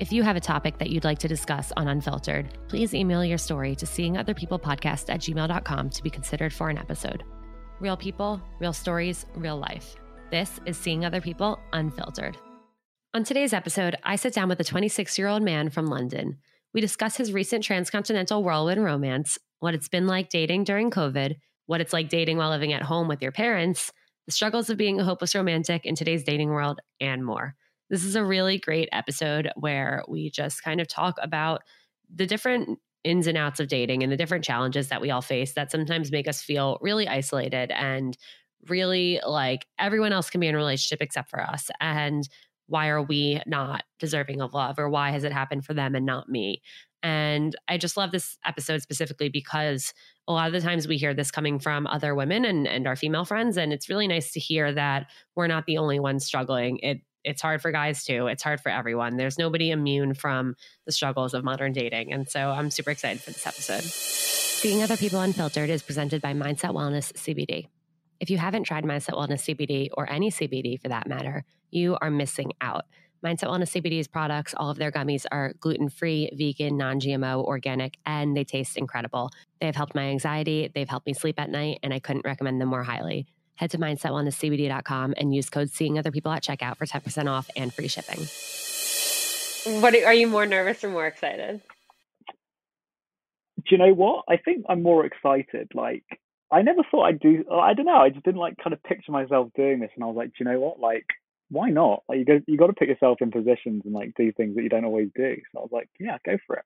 If you have a topic that you'd like to discuss on Unfiltered, please email your story to seeingotherpeoplepodcast at gmail.com to be considered for an episode. Real people, real stories, real life. This is Seeing Other People Unfiltered. On today's episode, I sit down with a 26 year old man from London. We discuss his recent transcontinental whirlwind romance, what it's been like dating during COVID, what it's like dating while living at home with your parents, the struggles of being a hopeless romantic in today's dating world, and more. This is a really great episode where we just kind of talk about the different ins and outs of dating and the different challenges that we all face that sometimes make us feel really isolated and really like everyone else can be in a relationship except for us. And why are we not deserving of love or why has it happened for them and not me? And I just love this episode specifically because a lot of the times we hear this coming from other women and, and our female friends. And it's really nice to hear that we're not the only ones struggling. It it's hard for guys too. It's hard for everyone. There's nobody immune from the struggles of modern dating. And so I'm super excited for this episode. Seeing Other People Unfiltered is presented by Mindset Wellness CBD. If you haven't tried Mindset Wellness CBD or any CBD for that matter, you are missing out. Mindset Wellness CBD's products, all of their gummies are gluten free, vegan, non GMO, organic, and they taste incredible. They have helped my anxiety, they've helped me sleep at night, and I couldn't recommend them more highly. Head to mindsetwellnesscbd.com and use code Seeing Other People at checkout for 10% off and free shipping. What are you more nervous or more excited? Do you know what? I think I'm more excited. Like, I never thought I'd do. I don't know. I just didn't like kind of picture myself doing this, and I was like, do you know what? Like, why not? Like, you got you got to put yourself in positions and like do things that you don't always do. So I was like, yeah, go for it.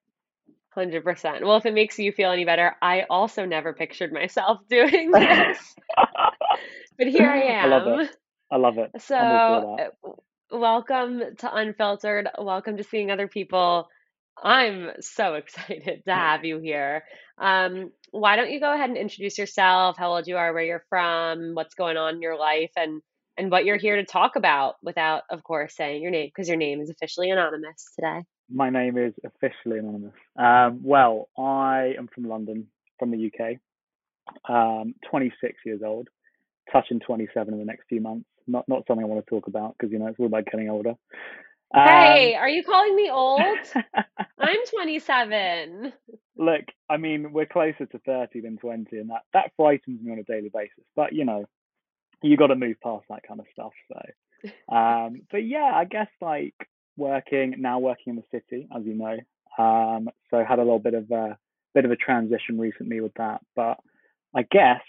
Hundred percent. Well, if it makes you feel any better, I also never pictured myself doing this, but here I am. I love it. I love it. So, uh, welcome to Unfiltered. Welcome to seeing other people. I'm so excited to have you here. Um, why don't you go ahead and introduce yourself, how old you are, where you're from, what's going on in your life, and and what you're here to talk about without, of course, saying your name because your name is officially anonymous today. My name is officially anonymous. Um, well, I am from London, from the UK. Um, 26 years old, touching 27 in the next few months. Not not something I want to talk about because you know it's all about getting older. Hey, um, are you calling me old? I'm 27. Look, I mean, we're closer to 30 than 20, and that that frightens me on a daily basis. But you know, you got to move past that kind of stuff. So, um, but yeah, I guess like working now, working in the city, as you know. Um, so had a little bit of a bit of a transition recently with that, but I guess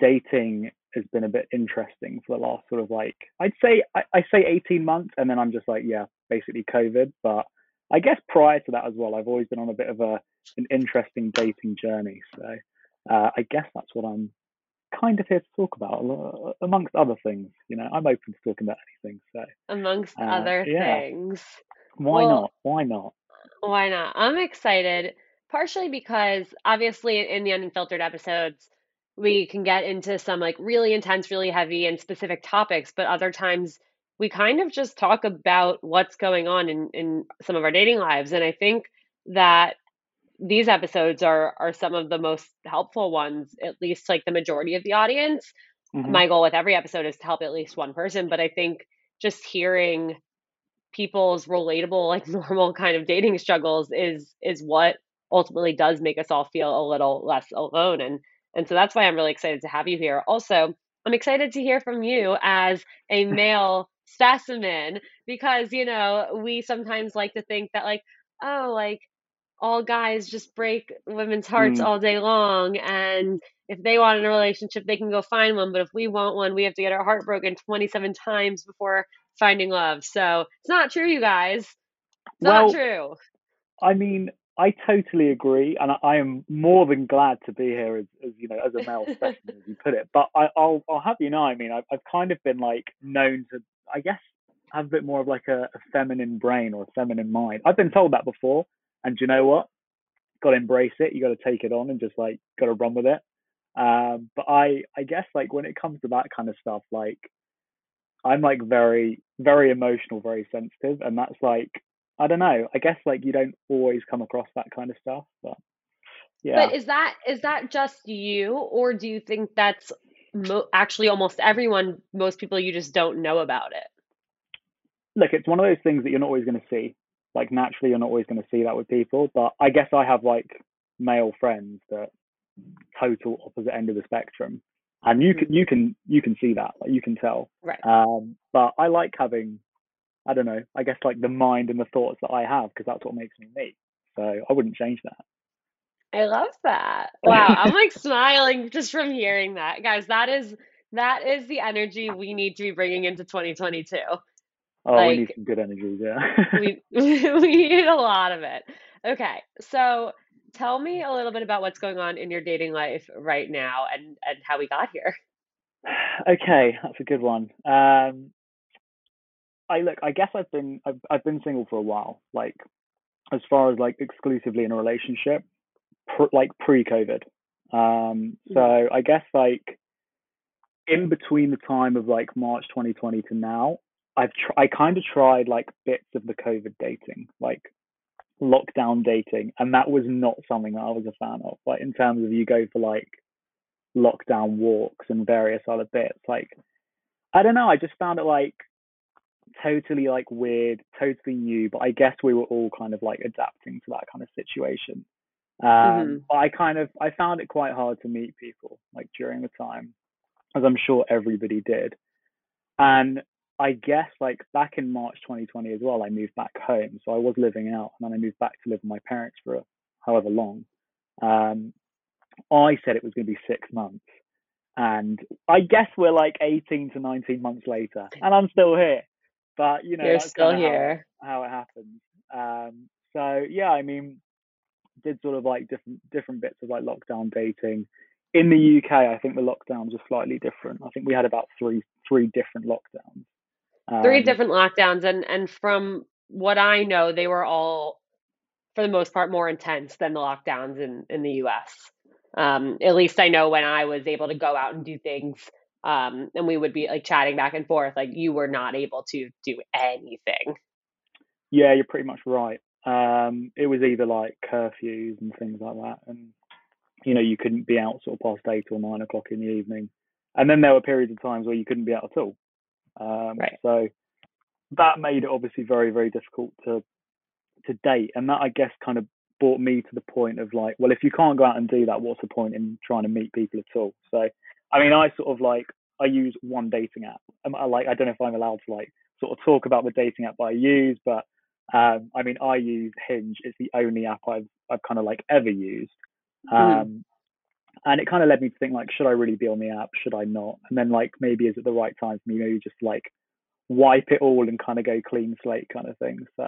dating has been a bit interesting for the last sort of like I'd say I, I say 18 months and then I'm just like yeah basically COVID. But I guess prior to that as well I've always been on a bit of a an interesting dating journey. So uh, I guess that's what I'm kind of here to talk about uh, amongst other things you know I'm open to talking about anything so amongst uh, other yeah. things why well, not why not why not I'm excited partially because obviously in the unfiltered episodes we can get into some like really intense, really heavy and specific topics, but other times we kind of just talk about what's going on in, in some of our dating lives. And I think that these episodes are are some of the most helpful ones, at least like the majority of the audience. Mm-hmm. My goal with every episode is to help at least one person, but I think just hearing people's relatable like normal kind of dating struggles is is what ultimately does make us all feel a little less alone and and so that's why I'm really excited to have you here. Also, I'm excited to hear from you as a male specimen because, you know, we sometimes like to think that, like, oh, like all guys just break women's hearts mm. all day long. And if they want a relationship, they can go find one. But if we want one, we have to get our heart broken 27 times before finding love. So it's not true, you guys. It's well, not true. I mean, I totally agree, and I, I, am more than glad to be here as, as you know, as a male specimen, as you put it. But I, will I'll have you know, I mean, I've, I've kind of been like known to, I guess, have a bit more of like a, a feminine brain or a feminine mind. I've been told that before, and do you know what? Got to embrace it. You got to take it on and just like got to run with it. Um, but I, I guess like when it comes to that kind of stuff, like I'm like very, very emotional, very sensitive, and that's like I don't know. I guess like you don't always come across that kind of stuff, but yeah. But is that is that just you, or do you think that's mo- actually almost everyone? Most people you just don't know about it. Look, it's one of those things that you're not always going to see. Like naturally, you're not always going to see that with people. But I guess I have like male friends that total opposite end of the spectrum, and you can mm-hmm. you can you can see that. Like you can tell. Right. Um, but I like having I don't know, I guess like the mind and the thoughts that I have because that's what makes me me. So I wouldn't change that. I love that. Wow, I'm like smiling just from hearing that. Guys, that is that is the energy we need to be bringing into 2022. Oh, like, we need some good energy, yeah. we we need a lot of it. Okay. So tell me a little bit about what's going on in your dating life right now and and how we got here. Okay, that's a good one. Um I look. I guess I've been I've, I've been single for a while. Like as far as like exclusively in a relationship, pr- like pre-COVID. Um, so mm. I guess like in between the time of like March 2020 to now, I've tr- I kind of tried like bits of the COVID dating, like lockdown dating, and that was not something that I was a fan of. Like in terms of you go for like lockdown walks and various other bits. Like I don't know. I just found it like totally like weird, totally new, but I guess we were all kind of like adapting to that kind of situation. Um, mm-hmm. But I kind of I found it quite hard to meet people like during the time, as I'm sure everybody did. And I guess like back in March 2020 as well, I moved back home, so I was living out, and then I moved back to live with my parents for however long. Um, I said it was going to be six months, and I guess we're like 18 to 19 months later, and I'm still here. But you know you're still here. how, how, it happens um, so yeah i mean did sort of like different different bits of like lockdown dating. In the uk i think the lockdowns are slightly different. I think we had about three three different lockdowns um, three different lockdowns and and from what i know they were all for the most part more intense than the lockdowns in in the U.S. Um, at least I know when I was able to go out and do things, um, and we would be like chatting back and forth, like you were not able to do anything. Yeah, you're pretty much right. Um, it was either like curfews and things like that, and you know you couldn't be out sort of past eight or nine o'clock in the evening, and then there were periods of times where you couldn't be out at all. Um, right. So that made it obviously very very difficult to to date, and that I guess kind of brought me to the point of like, well, if you can't go out and do that, what's the point in trying to meet people at all? So, I mean, I sort of like I use one dating app. I like I don't know if I'm allowed to like sort of talk about the dating app I use, but um, I mean, I use Hinge. It's the only app I've I've kind of like ever used. Hmm. Um, mm. And it kind of led me to think like, should I really be on the app? Should I not? And then like, maybe is it the right time for me? Maybe just like wipe it all and kind of go clean slate kind of thing. So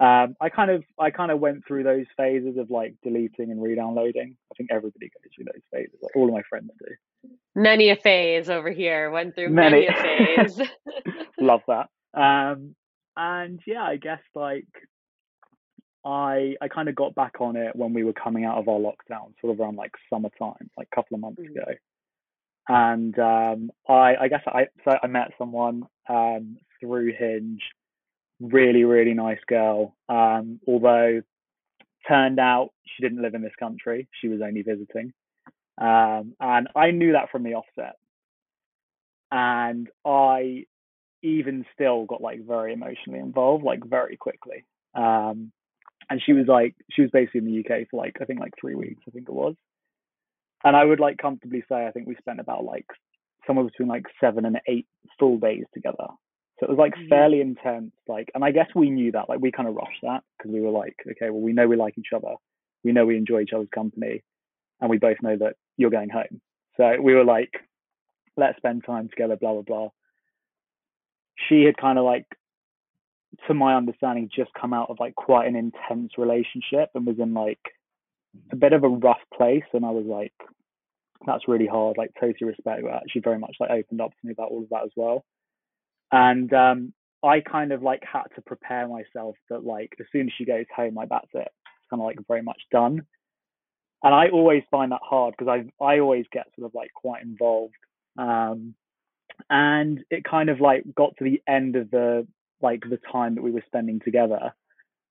um, I kind of I kind of went through those phases of like deleting and re-downloading. I think everybody goes through those phases. Like all of my friends do. Many a phase over here. Went through many, many a phase. Love that. Um, and yeah, I guess like I I kind of got back on it when we were coming out of our lockdown, sort of around like summertime, like a couple of months mm-hmm. ago. And um, I I guess I so I met someone um, through Hinge really, really nice girl. Um, although turned out she didn't live in this country, she was only visiting. Um, and I knew that from the offset. And I even still got like very emotionally involved, like very quickly. Um, and she was like, she was basically in the UK for like, I think like three weeks, I think it was. And I would like comfortably say, I think we spent about like somewhere between like seven and eight full days together. So it was like mm-hmm. fairly intense. Like, and I guess we knew that. Like, we kind of rushed that because we were like, okay, well, we know we like each other. We know we enjoy each other's company, and we both know that you're going home. So we were like, let's spend time together. Blah blah blah. She had kind of like, to my understanding, just come out of like quite an intense relationship and was in like a bit of a rough place. And I was like, that's really hard. Like, totally respect. She very much like opened up to me about all of that as well and um, I kind of like had to prepare myself that like as soon as she goes home, like that's it. It's kind of like very much done. And I always find that hard because I I always get sort of like quite involved. Um, and it kind of like got to the end of the like the time that we were spending together,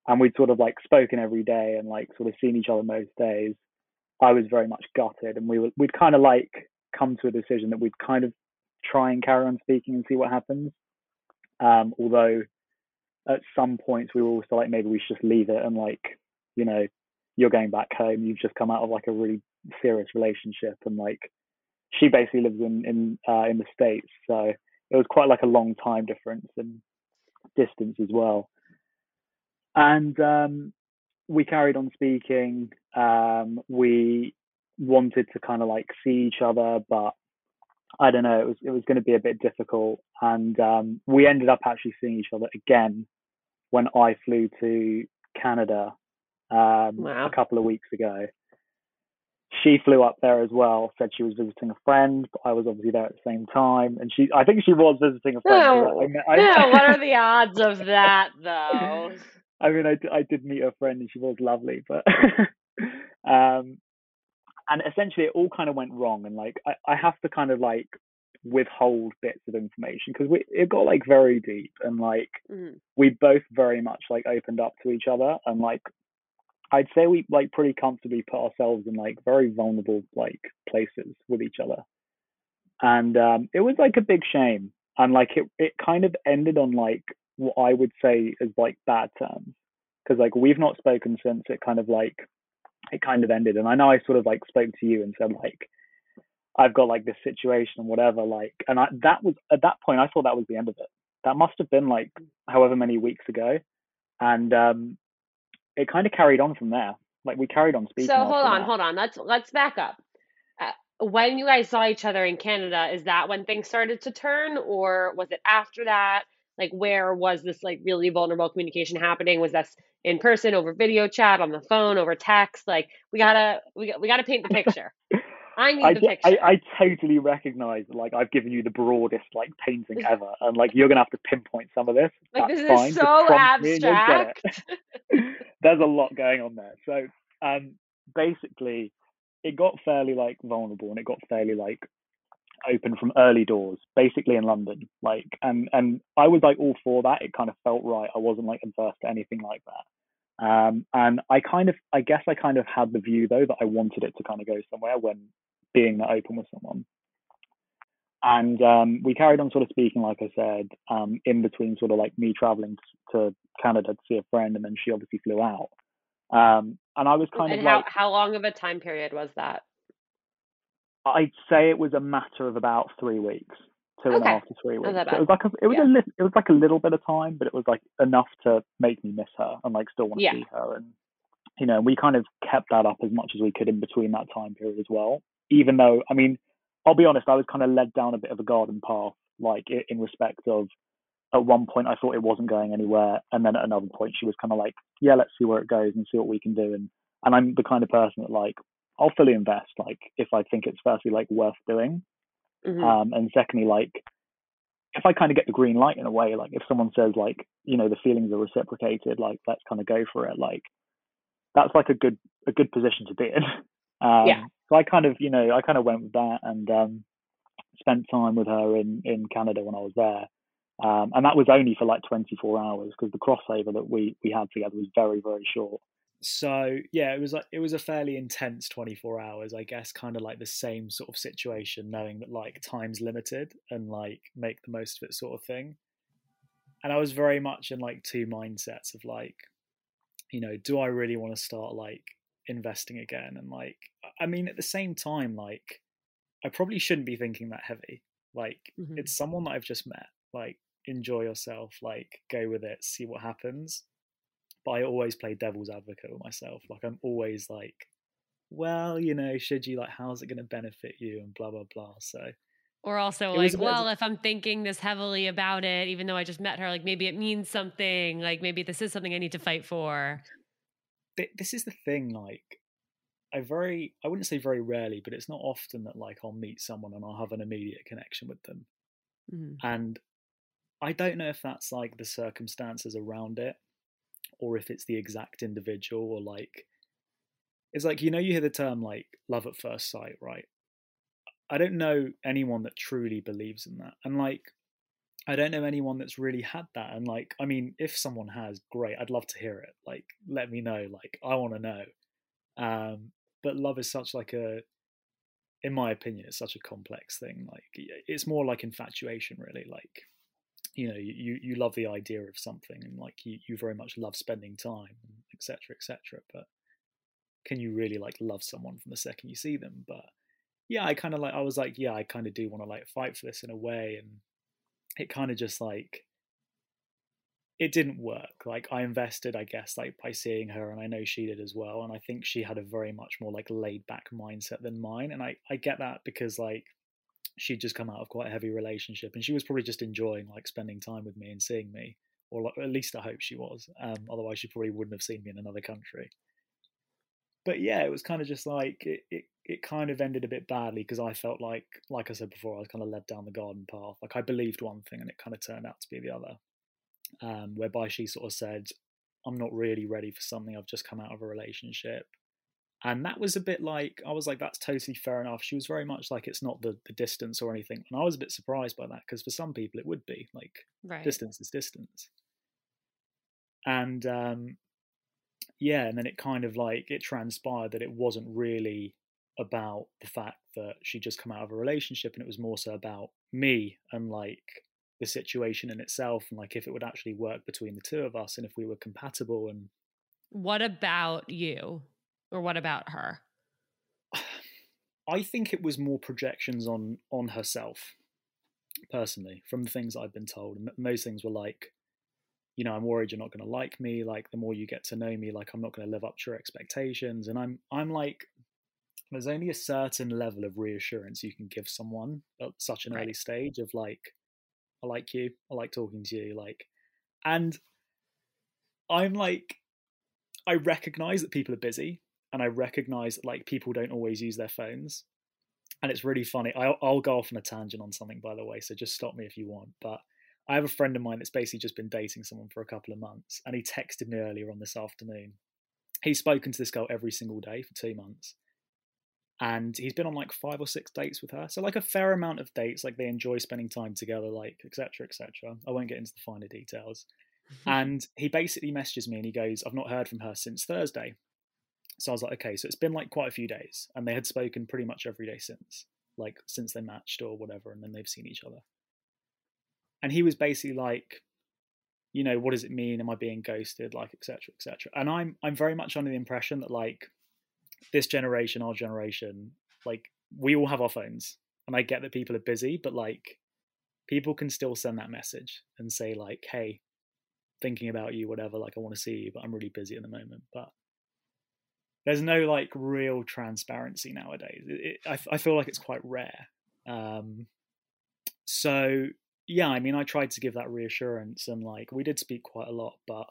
and we'd sort of like spoken every day and like sort of seen each other most days. I was very much gutted, and we were we'd kind of like come to a decision that we'd kind of try and carry on speaking and see what happens. Um, although at some points we were also like, maybe we should just leave it and like, you know, you're going back home. You've just come out of like a really serious relationship, and like, she basically lives in in uh, in the states, so it was quite like a long time difference and distance as well. And um, we carried on speaking. Um, we wanted to kind of like see each other, but I don't know, it was it was going to be a bit difficult, and um, we ended up actually seeing each other again when I flew to Canada um, wow. a couple of weeks ago. She flew up there as well. Said she was visiting a friend, but I was obviously there at the same time, and she I think she was visiting a friend. No, I, I, what are the odds of that, though? I mean, I, I did meet her friend, and she was lovely, but um, and essentially it all kind of went wrong and like I, I have to kind of like withhold bits of information because we it got like very deep and like mm-hmm. we both very much like opened up to each other and like I'd say we like pretty comfortably put ourselves in like very vulnerable like places with each other. And um it was like a big shame. And like it it kind of ended on like what I would say is like bad terms. Cause like we've not spoken since it kind of like it kind of ended. And I know I sort of like spoke to you and said like, I've got like this situation and whatever, like, and I, that was at that point I thought that was the end of it. That must have been like however many weeks ago, and um, it kind of carried on from there. Like we carried on speaking. So hold on, that. hold on. Let's let's back up. Uh, when you guys saw each other in Canada, is that when things started to turn, or was it after that? Like, where was this like really vulnerable communication happening? Was this in person, over video chat, on the phone, over text? Like, we gotta we we gotta paint the picture. I need I, the picture. I, I totally recognize that like I've given you the broadest like painting ever, and like you're gonna have to pinpoint some of this. like That's this fine. is so prompt me and you'll get it. abstract. There's a lot going on there. So um, basically, it got fairly like vulnerable, and it got fairly like open from early doors, basically in London. Like, and and I was like all for that. It kind of felt right. I wasn't like adverse to anything like that. Um, and I kind of, I guess I kind of had the view though that I wanted it to kind of go somewhere when being that open with someone. And um, we carried on sort of speaking, like I said, um, in between sort of like me traveling to Canada to see a friend, and then she obviously flew out. Um, and I was kind and of how like, how long of a time period was that? I'd say it was a matter of about three weeks, two and a half to three weeks. So it was like a, it was Yeah. a li- it was like a little bit of time, but it was like enough to make me miss her and like still want to Yeah. see her. And you know, we kind of kept that up as much as we could in between that time period as well. Even though, I mean, I'll be honest, I was kind of led down a bit of a garden path, like in respect of. At one point, I thought it wasn't going anywhere, and then at another point, she was kind of like, "Yeah, let's see where it goes and see what we can do." And and I'm the kind of person that like I'll fully invest, like if I think it's firstly like worth doing, Mhm. um, and secondly, like if I kind of get the green light in a way, like if someone says like, you know, the feelings are reciprocated, like let's kind of go for it, like that's like a good a good position to be in. Um, Yeah. So I kind of, you know, I kind of went with that and um, spent time with her in in Canada when I was there, um, and that was only for like 24 hours because the crossover that we we had together was very very short. So yeah, it was like it was a fairly intense 24 hours, I guess, kind of like the same sort of situation, knowing that like time's limited and like make the most of it sort of thing. And I was very much in like two mindsets of like, you know, do I really want to start like investing again? And like, I mean, at the same time, like, I probably shouldn't be thinking that heavy. Like, Mhm. it's someone that I've just met. Like, enjoy yourself. Like, go with it. See what happens but I always play devil's advocate with myself. Like I'm always like, well, you know, should you like, how's it going to benefit you, and blah blah blah. So Or also like, well, if I'm thinking this heavily about it, even though I just met her, like maybe it means something. Like maybe this is something I need to fight for. this is the thing. Like, I very, I wouldn't say very rarely, but it's not often that like I'll meet someone and I'll have an immediate connection with them. Mhm. And I don't know if that's like the circumstances around it or if it's the exact individual or like it's like you know you hear the term like love at first sight, right? I don't know anyone that truly believes in that. And like I don't know anyone that's really had that. And like I mean, if someone has, great. I'd love to hear it. Like let me know. Like I want to know. Um but love is such like a in my opinion, it's such a complex thing. Like it's more like infatuation, really. Like you know, you you love the idea of something, and like you you very much love spending time, etc., etc. But can you really like love someone from the second you see them? But yeah, I kind of like I was like, yeah, I kind of do want to like fight for this in a way, and it kind of just like it didn't work. Like I invested, I guess, like by seeing her, and I know she did as well. And I think she had a very much more like laid back mindset than mine, and I I get that because like she'd just come out of quite a heavy relationship, and she was probably just enjoying like spending time with me and seeing me, or like, at least I hope she was. Um, otherwise, she probably wouldn't have seen me in another country. But yeah, it was kind of just like it. it it kind of ended a bit badly because I felt like, like I said before, I was kind of led down the garden path. Like I believed one thing and it kind of turned out to be the other um, whereby she sort of said, I'm not really ready for something. I've just come out of a relationship. And that was a bit like, I was like, that's totally fair enough. She was very much like, it's not the, the distance or anything. And I was a bit surprised by that because for some people it would be like, Right. distance is distance. And um, yeah, and then it kind of like, it transpired that it wasn't really about the fact that she just come out of a relationship and it was more so about me and like the situation in itself and like if it would actually work between the two of us and if we were compatible and What about you? Or what about her? I think it was more projections on on herself personally from the things I've been told and those things were like you know I'm worried you're not going to like me like the more you get to know me like I'm not going to live up to your expectations and I'm I'm like there's only a certain level of reassurance you can give someone at such an Right. early stage of like I like you I like talking to you like and I'm like I recognize that people are busy and I recognize that like people don't always use their phones. and it's really funny. I'll, I'll go off on a tangent on something, by the way, so just stop me if you want. But I have a friend of mine that's basically just been dating someone for a couple of months, and he texted me earlier on this afternoon. He's spoken to this girl every single day for two months, and he's been on like five or six dates with her. So like a fair amount of dates. Like they enjoy spending time together, like etc. etc. I won't get into the finer details. Mm-hmm. and he basically messages me and he goes, "I've not heard from her since Thursday." So I was like, okay, so it's been like quite a few days, and they had spoken pretty much every day since, like since they matched or whatever, and then they've seen each other. And he was basically like you know what does it mean? Am i being ghosted? like etc etc and i'm i'm very much under the impression that like this generation our generation like we all have our phones and i get that people are busy but like people can still send that message and say like hey thinking about you whatever like i want to see you but i'm really busy at the moment. But there's no like real transparency nowadays it, it, I, I feel like it's quite rare um so yeah, I mean, I tried to give that reassurance, and like we did speak quite a lot, but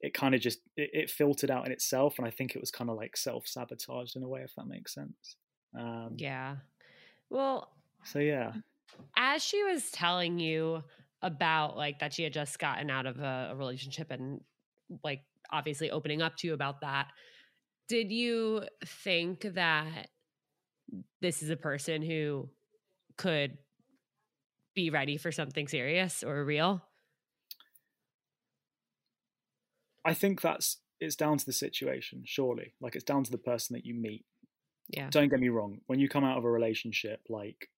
it kind of just it, it, filtered out in itself, and I think it was kind of like self sabotaged in a way, if that makes sense. Um, yeah. Well. So yeah. As she was telling you about like that she had just gotten out of a, a relationship and like obviously opening up to you about that, did you think that this is a person who could be ready for something serious or real? I think that's it's down to the situation, surely. Like it's down to the person that you meet. Yeah. Don't get me wrong. When you come out of a relationship, like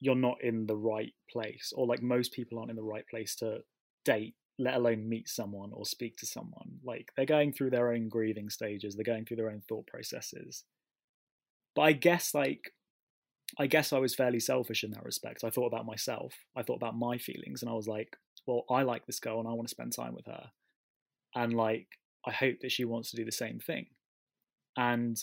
you're not in the right place, or like most people aren't in the right place to date, let alone meet someone or speak to someone. Like they're going through their own grieving stages, they're going through their own thought processes. But I guess like I guess I was fairly selfish in that respect. I thought about myself. I thought about my feelings, and I was like, well, I like this girl, and I want to spend time with her, and like I hope that she wants to do the same thing. And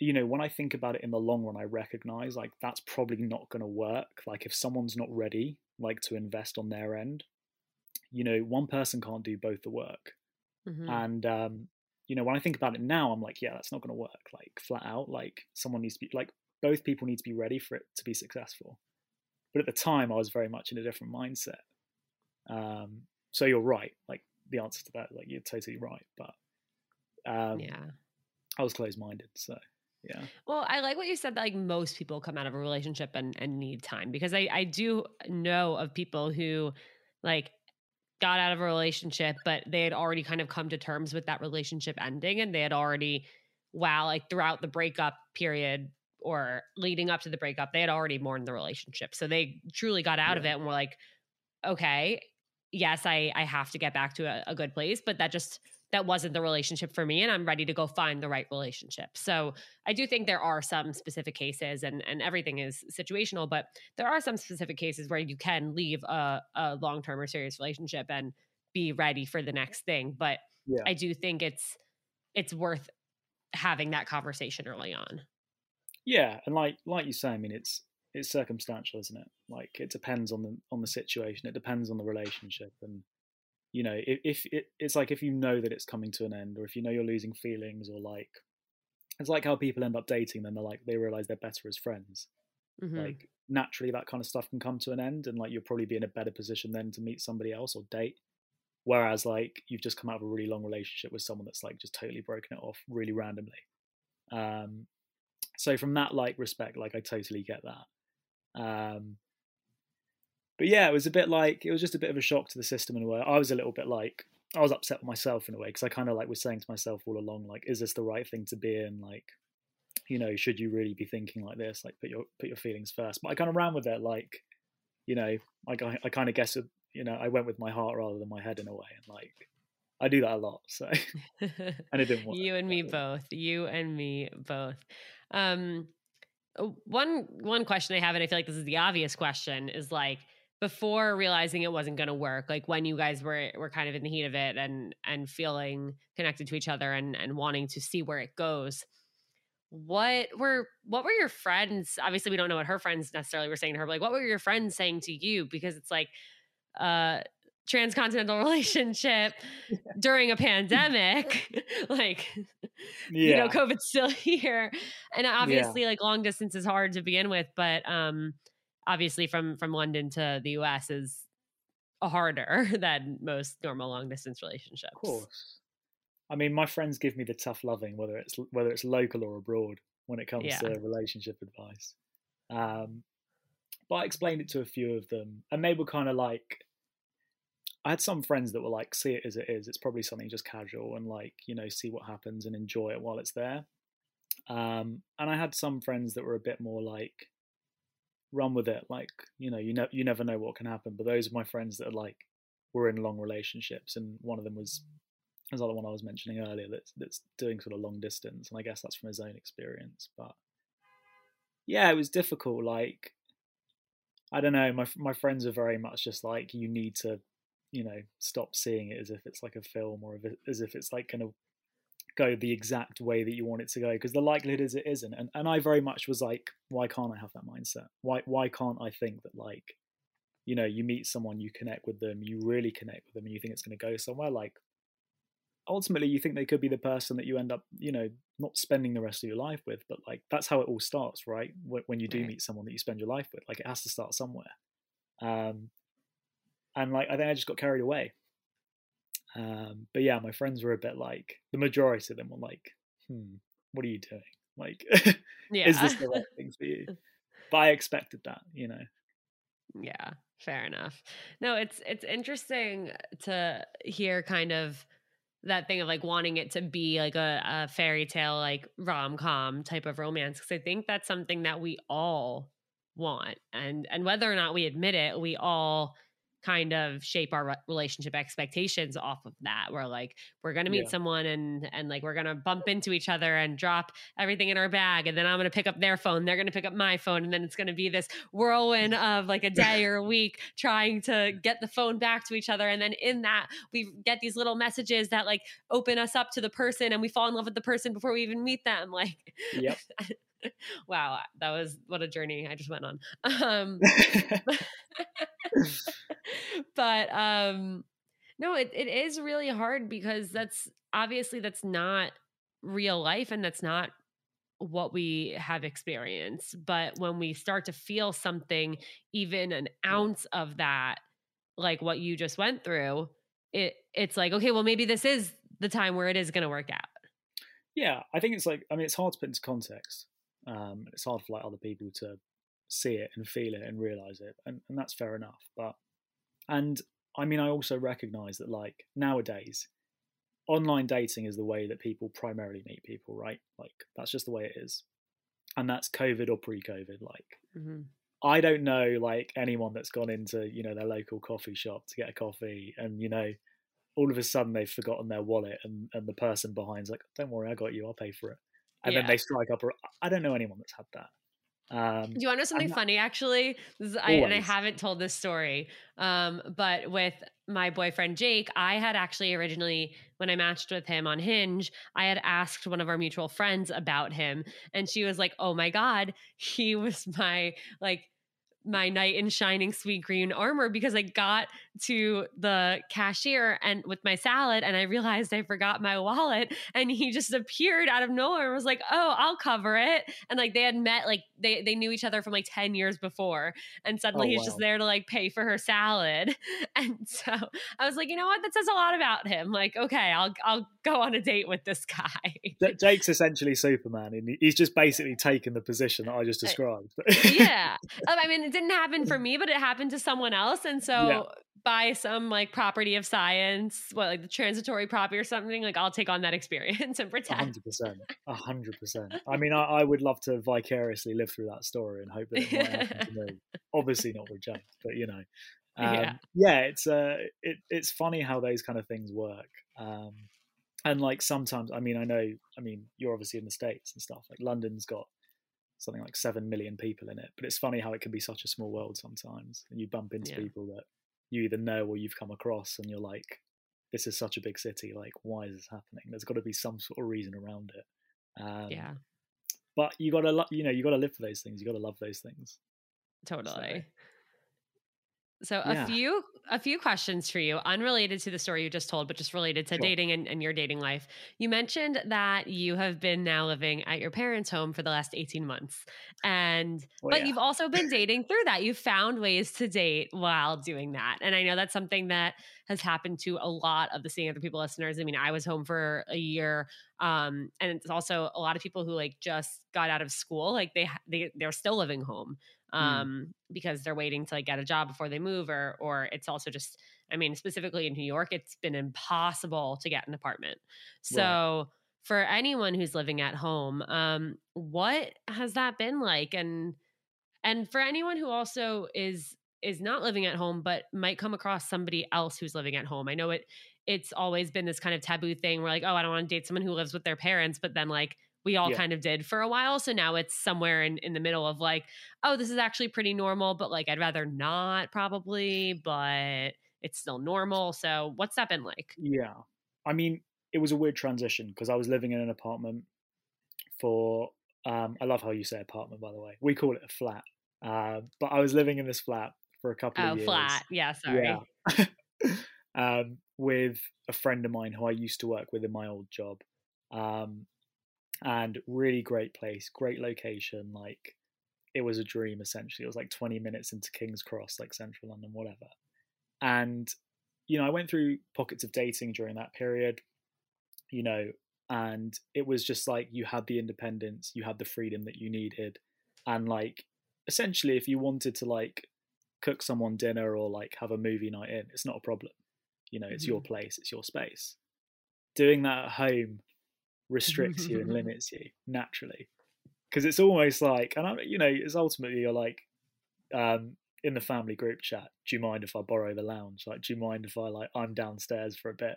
you know, when I think about it in the long run, I recognize like that's probably not going to work. Like if someone's not ready, like to invest on their end, you know, one person can't do both the work. Mm-hmm. And um, you know, when I think about it now, I'm like, yeah, that's not going to work. Like flat out, like someone needs to be like both people need to be ready for it to be successful. But at the time, I was very much in a different mindset. Um, so you're right. Like the answer to that, like you're totally right. But um, yeah, I was closed minded. So yeah. Well, I like what you said that like most people come out of a relationship and, and need time because I, I do know of people who like got out of a relationship, but they had already kind of come to terms with that relationship ending and they had already, wow, like throughout the breakup period or leading up to the breakup, they had already mourned the relationship. So they truly got out yeah. of it and were like, okay, yes, I, I have to get back to a, a good place, but that just that wasn't the relationship for me and I'm ready to go find the right relationship. So I do think there are some specific cases and, and everything is situational, but there are some specific cases where you can leave a, a long-term or serious relationship and be ready for the next thing. But yeah. I do think it's it's worth having that conversation early on. Yeah. And like like you say, I mean it's it's circumstantial, isn't it? Like it depends on the on the situation. It depends on the relationship and you know if, if it, it's like if you know that it's coming to an end or if you know you're losing feelings or like it's like how people end up dating then they're like they realize they're better as friends. Mm-hmm. like naturally that kind of stuff can come to an end and like you'll probably be in a better position then to meet somebody else or date. Whereas like you've just come out of a really long relationship with someone that's like just totally broken it off really randomly. Um so from that like respect like i totally get that. Um but yeah, it was a bit like it was just a bit of a shock to the system in a way. I was a little bit like I was upset with myself in a way because I kind of like was saying to myself all along, like, is this the right thing to be in? Like, you know, should you really be thinking like this? Like, put your put your feelings first. But I kind of ran with it, like, you know, like I, I kind of guess, it, you know, I went with my heart rather than my head in a way, and like, I do that a lot. So, and it didn't work. you and me both. You and me both. Um, one one question I have, and I feel like this is the obvious question, is like before realizing it wasn't going to work like when you guys were were kind of in the heat of it and and feeling connected to each other and and wanting to see where it goes what were what were your friends obviously we don't know what her friends necessarily were saying to her but like what were your friends saying to you? Because it's like uh transcontinental relationship during a pandemic like yeah. you know covid's still here and obviously like long distance is hard to begin with but um obviously from from london to the us is harder than most normal long distance relationships Of course. I mean, my friends give me the tough loving, whether it's whether it's local or abroad, when it comes Yeah. to relationship advice. Um, but I explained it to a few of them, and they were kind of like, I had some friends that were like, "See it as it is. It's probably something just casual, and like, you know, see what happens and enjoy it while it's there." Um, and I had some friends that were a bit more like, "Run with it. Like, you know, you know, you never know what can happen." But those are my friends that are like, were in long relationships, and one of them was there's another one I was mentioning earlier that's that's doing sort of long distance, and I guess that's from his own experience. But yeah, it was difficult. Like I don't know, my my friends are very much just like you need to, you know, stop seeing it as if it's like a film or as if it's like going to go the exact way that you want it to go because the likelihood is it isn't. And and I very much was like, why can't I have that mindset? Why why can't I think that like you know, you meet someone, you connect with them, you really connect with them, and you think it's going to go somewhere. Like, ultimately, you think they could be the person that you end up, you know, not spending the rest of your life with. But like, that's how it all starts, right? When, when you do Right. meet someone that you spend your life with, like, it has to start somewhere. Um, and like, I think I just got carried away. Um, but yeah, my friends were a bit like the majority of them were like, "Hmm, what are you doing? Like, yeah is this the right thing for you?" But I expected that, you know. Yeah, fair enough. No, it's it's interesting to hear kind of that thing of like wanting it to be like a, a fairy tale, like rom com type of romance, because I think that's something that we all want, and and whether or not we admit it, we all kind of shape our re- relationship expectations off of that. We're like, we're gonna meet Yeah. someone, and and like we're gonna bump into each other and drop everything in our bag, and then I'm gonna pick up their phone, they're gonna pick up my phone, and then it's gonna be this whirlwind of like a day or a week trying to get the phone back to each other and then in that we get these little messages that like open us up to the person and we fall in love with the person before we even meet them like Yep. wow that was what a journey i just went on um but um no it, it is really hard because that's obviously that's not real life and that's not what we have experienced but when we start to feel something even an ounce of that like what you just went through it it's like okay well maybe this is the time where it is going to work out Yeah, I think it's like I mean it's hard to put into context. Um, it's hard for like other people to see it and feel it and realize it, and, and that's fair enough. But and I mean I also recognize that like nowadays, online dating is the way that people primarily meet people, right? Like that's just the way it is, and that's COVID or pre-COVID. Like mm-hmm. I don't know like anyone that's gone into you know their local coffee shop to get a coffee and you know all of a sudden they've forgotten their wallet and, and the person behind's like don't worry I got you I'll pay for it and then Yeah. they strike up I don't know anyone that's had that um Do you want to know something not- funny? Actually, is, I, and I haven't told this story. Um, but with my boyfriend Jake, I had actually originally, when I matched with him on Hinge, I had asked one of our mutual friends about him, and she was like, "Oh my god, he was my like." My knight in shining Sweetgreen armor because I got to the cashier and with my salad and I realized I forgot my wallet and he just appeared out of nowhere and was like, "Oh, I'll cover it." And like they had met like they they knew each other from like 10 years before and oh, suddenly Oh, he's just there to like pay for her salad. And so I was like, "You know what? That says a lot about him." Like, "Okay, I'll I'll go on a date with this guy." Jake's essentially Superman and he's just basically taken the position that I just described yeah. Um, I mean, it didn't happen for me, but it happened to someone else. And so Yeah. by some like property of science, what like the transitory property or something, like I'll take on that experience and A pretend. hundred percent, a hundred percent. I mean, I, I would love to vicariously live through that story and hope that it might happen to me. Obviously, not with Jake, but you know, um, Yeah. yeah. It's uh, it, it's funny how those kind of things work. Um, and like sometimes, I mean, I know, I mean, you're obviously in the states and stuff. Like London's got something like seven million people in it, but it's funny how it can be such a small world sometimes, and you bump into Yeah. people that you either know or you've come across, and you're like, this is such a big city. Like, why is this happening? There's got to be some sort of reason around it. Um, yeah, But you gotta, you know, you gotta live for those things. You gotta love those things. totally. So a few a few questions for you, unrelated to the story you just told, but just related to sure. dating and, and, your dating life. You mentioned that you have been now living at your parents' home for the last 18 months. And oh, but yeah. you've also been dating through that. You've found ways to date while doing that. And I know that's something that has happened to a lot of the seeing other people listeners. I mean, I was home for a year. Um, and it's also a lot of people who like just got out of school, like they they they're still living home. Mm. um, mm. because they're waiting to like get a job before they move or or it's also just i mean specifically in new york it's been impossible to get an apartment so right. for anyone who's living at home um, what has that been like and and for anyone who also is is not living at home but might come across somebody else who's living at home i know it it's always been this kind of taboo thing where like oh i don't want to date someone who lives with their parents but then like we all yeah. kind of did for a while. So now it's somewhere in, in the middle of like, oh, this is actually pretty normal, but like I'd rather not probably, but it's still normal. So what's that been like? Yeah. I mean, it was a weird transition because I was living in an apartment for, um, I love how you say apartment, by the way. We call it a flat. Uh, but I was living in this flat for a couple oh, of years. flat. Yeah, sorry. Yeah. um, with a friend of mine who I used to work with in my old job. Um, and really great place, great location. Like it was a dream essentially. It was like 20 minutes into King's Cross, like central London, whatever. And you know, I went through pockets of dating during that period, you know, and it was just like you had the independence, you had the freedom that you needed. And like essentially if you wanted to like cook someone dinner or like have a movie night in, it's not a problem. You know, it's mm-hmm. your place, it's your space. Doing that at home restricts you and limits you naturally. Because it's almost like and I, you know it's ultimately you're like um, in the family group chat do you mind if i borrow the lounge? Like do you mind if i like i'm downstairs for a bit?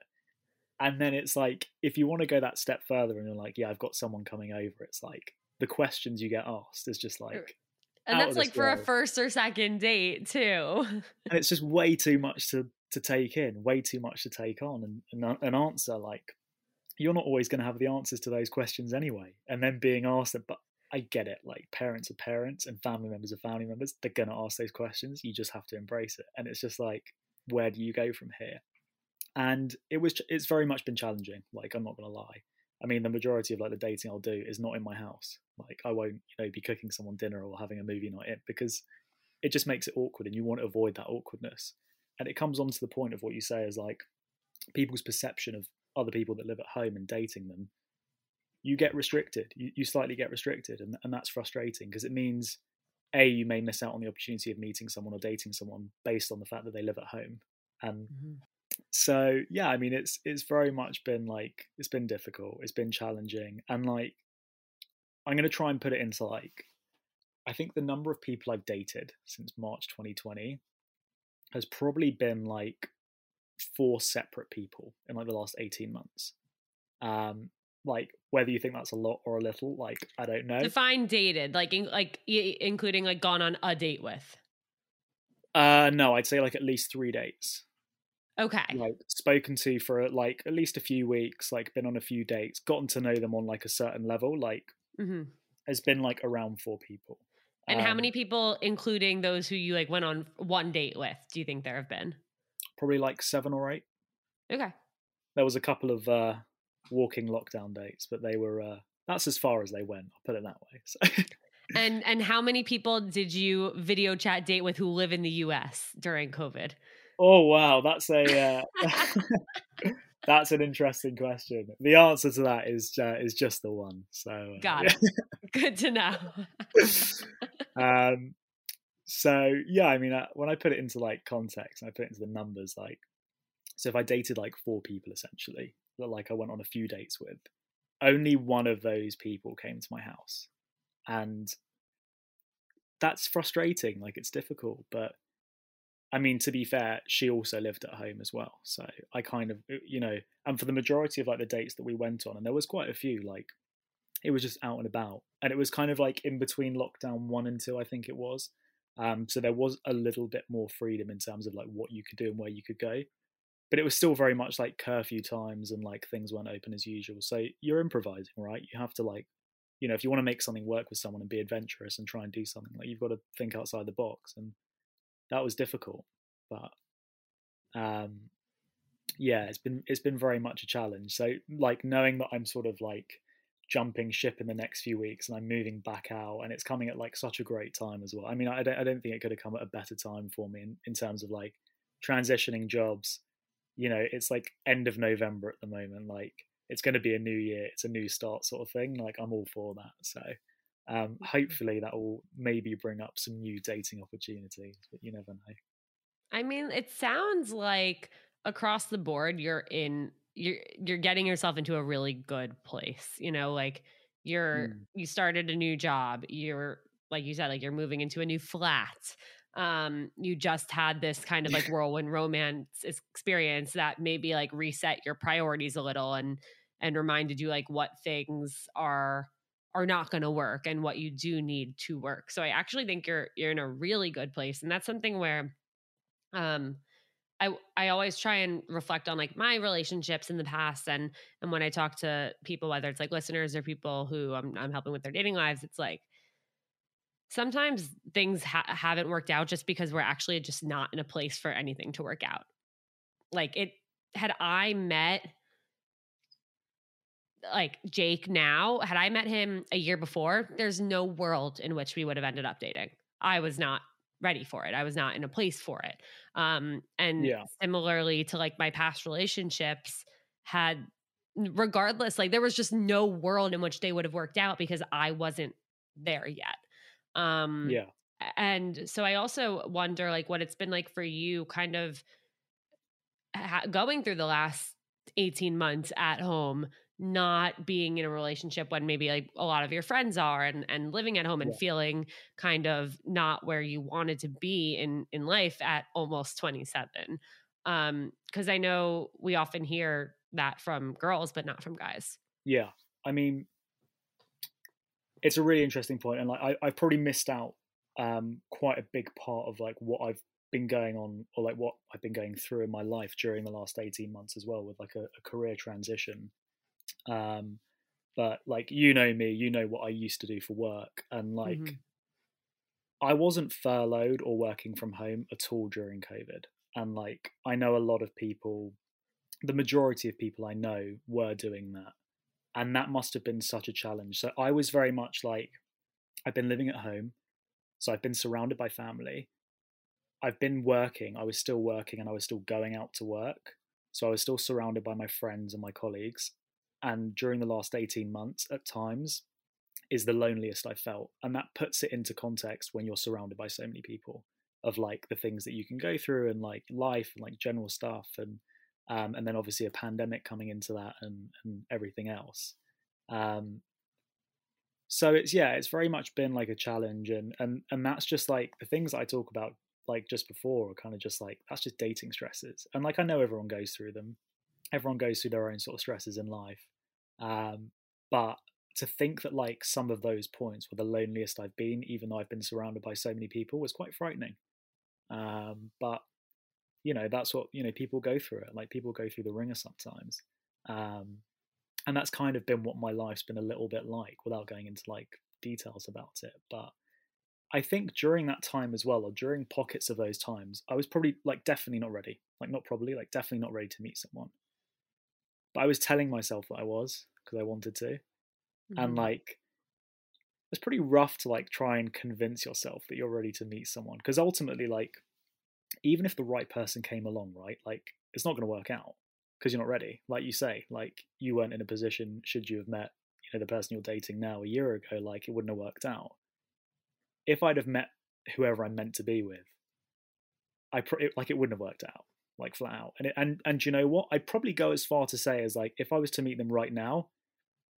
And then it's like if you want to go that step further and you're like yeah i've got someone coming over it's like the questions you get asked is just like and that's like for a first or second date too. And it's just way too much to to take in way too much to take on and, and an answer like you're not always going to have the answers to those questions anyway. And then being asked but I get it. Like parents are parents and family members are family members. They're going to ask those questions. You just have to embrace it. And it's just like, where do you go from here? And it was, it's very much been challenging. Like, I'm not going to lie. I mean, the majority of like the dating I'll do is not in my house. Like, I won't, you know, be cooking someone dinner or having a movie night because it just makes it awkward and you want to avoid that awkwardness. And it comes on to the point of what you say is like people's perception of other people that live at home and dating them, you get restricted. You, you slightly get restricted, and, and that's frustrating because it means a you may miss out on the opportunity of meeting someone or dating someone based on the fact that they live at home, and mm-hmm. so yeah, I mean it's it's very much been like it's been difficult, it's been challenging, and like I'm going to try and put it into like I think the number of people I've dated since March 2020 has probably been like four separate people in like the last 18 months. Um, like whether you think that's a lot or a little, like I don't know. Define dated, like in, like including like gone on a date with. Uh, no, I'd say like at least three dates. Okay. Like spoken to for like at least a few weeks, like been on a few dates, gotten to know them on like a certain level. Like mm-hmm. has been like around four people. And um, how many people, including those who you like went on one date with, do you think there have been? Probably like seven or eight. Okay. There was a couple of uh, walking lockdown dates, but they were uh, that's as far as they went. I'll put it that way. So. and and how many people did you video chat date with who live in the U.S. during COVID? Oh wow, that's a uh, that's an interesting question. The answer to that is uh, is just the one. So uh, got it. Good to know. um, so yeah, I mean, uh, when I put it into like context, I put it into the numbers, like, so if I dated like four people essentially, that like I went on a few dates with, only one of those people came to my house, and that's frustrating. Like it's difficult, but I mean, to be fair, she also lived at home as well. So I kind of, uh, you know, and for the majority of like the dates that we went on, and there was quite a few, like it was just out and about, and it was kind of like in between lockdown one and two, I think it was. Um, so there was a little bit more freedom in terms of like what you could do and where you could go. But it was still very much like curfew times and like things weren't open as usual. So you're improvising, right? You have to like, you know, if you want to make something work with someone and be adventurous and try and do something, like you've got to think outside the box. And that was difficult. but um yeah it's been it's been very much a challenge so like knowing that i'm sort of like jumping ship in the next few weeks and i'm moving back out and it's coming at like such a great time as well. I mean i don't, I don't think it could have come at a better time for me in, in terms of like transitioning jobs. You know it's like end of november at the moment like it's going to be a new year it's a new start sort of thing like i'm all for that. So um, hopefully that will maybe bring up some new dating opportunities but you never know. I mean, it sounds like across the board you're in you're you're getting yourself into a really good place. You know, like you're mm. you started a new job. You're like you said, like you're moving into a new flat. Um, you just had this kind of like whirlwind romance experience that maybe like reset your priorities a little and and reminded you like what things are are not going to work and what you do need to work. So I actually think you're you're in a really good place and that's something where um I I always try and reflect on like my relationships in the past and and when I talk to people whether it's like listeners or people who I'm I'm helping with their dating lives it's like sometimes things ha- haven't worked out just because we're actually just not in a place for anything to work out. Like it had I met like Jake now, had I met him a year before, there's no world in which we would have ended up dating. I was not ready for it. I was not in a place for it. Um, and yeah. similarly to like my past relationships had regardless, like there was just no world in which they would have worked out because I wasn't there yet. Um, yeah. And so I also wonder like what it's been like for you kind of ha- going through the last 18 months at home not being in a relationship when maybe like a lot of your friends are and and living at home and yeah. feeling kind of not where you wanted to be in in life at almost 27 um because i know we often hear that from girls but not from guys. Yeah. I mean it's a really interesting point and like I, i've probably missed out um quite a big part of like what i've been going on or like what i've been going through in my life during the last 18 months as well with like a, a career transition um, but like you know me, you know what I used to do for work, and like mm-hmm. I wasn't furloughed or working from home at all during COVID. And like I know a lot of people, the majority of people I know were doing that, and that must have been such a challenge. So I was very much like I've been living at home, so I've been surrounded by family. I've been working, I was still working and I was still going out to work. So I was still surrounded by my friends and my colleagues and during the last 18 months at times is the loneliest I felt. And that puts it into context when you're surrounded by so many people of like the things that you can go through and like life and like general stuff and um, and then obviously a pandemic coming into that and and everything else. Um, so it's yeah, it's very much been like a challenge and and and that's just like the things I talk about like just before are kind of just like that's just dating stresses. And like I know everyone goes through them everyone goes through their own sort of stresses in life. Um, but to think that like some of those points were the loneliest I've been, even though I've been surrounded by so many people, was quite frightening. Um, but you know, that's what you know. People go through it. Like people go through the wringer sometimes, um, and that's kind of been what my life's been a little bit like, without going into like details about it. But I think during that time as well, or during pockets of those times, I was probably like definitely not ready. Like not probably, like definitely not ready to meet someone. But I was telling myself that I was because I wanted to. Mm-hmm. And like it's pretty rough to like try and convince yourself that you're ready to meet someone because ultimately like even if the right person came along, right? Like it's not going to work out because you're not ready. Like you say, like you weren't in a position should you have met, you know, the person you're dating now a year ago, like it wouldn't have worked out. If I'd have met whoever I'm meant to be with, I pr- like it wouldn't have worked out like flat out. And it, and and you know what? I'd probably go as far to say as like if I was to meet them right now,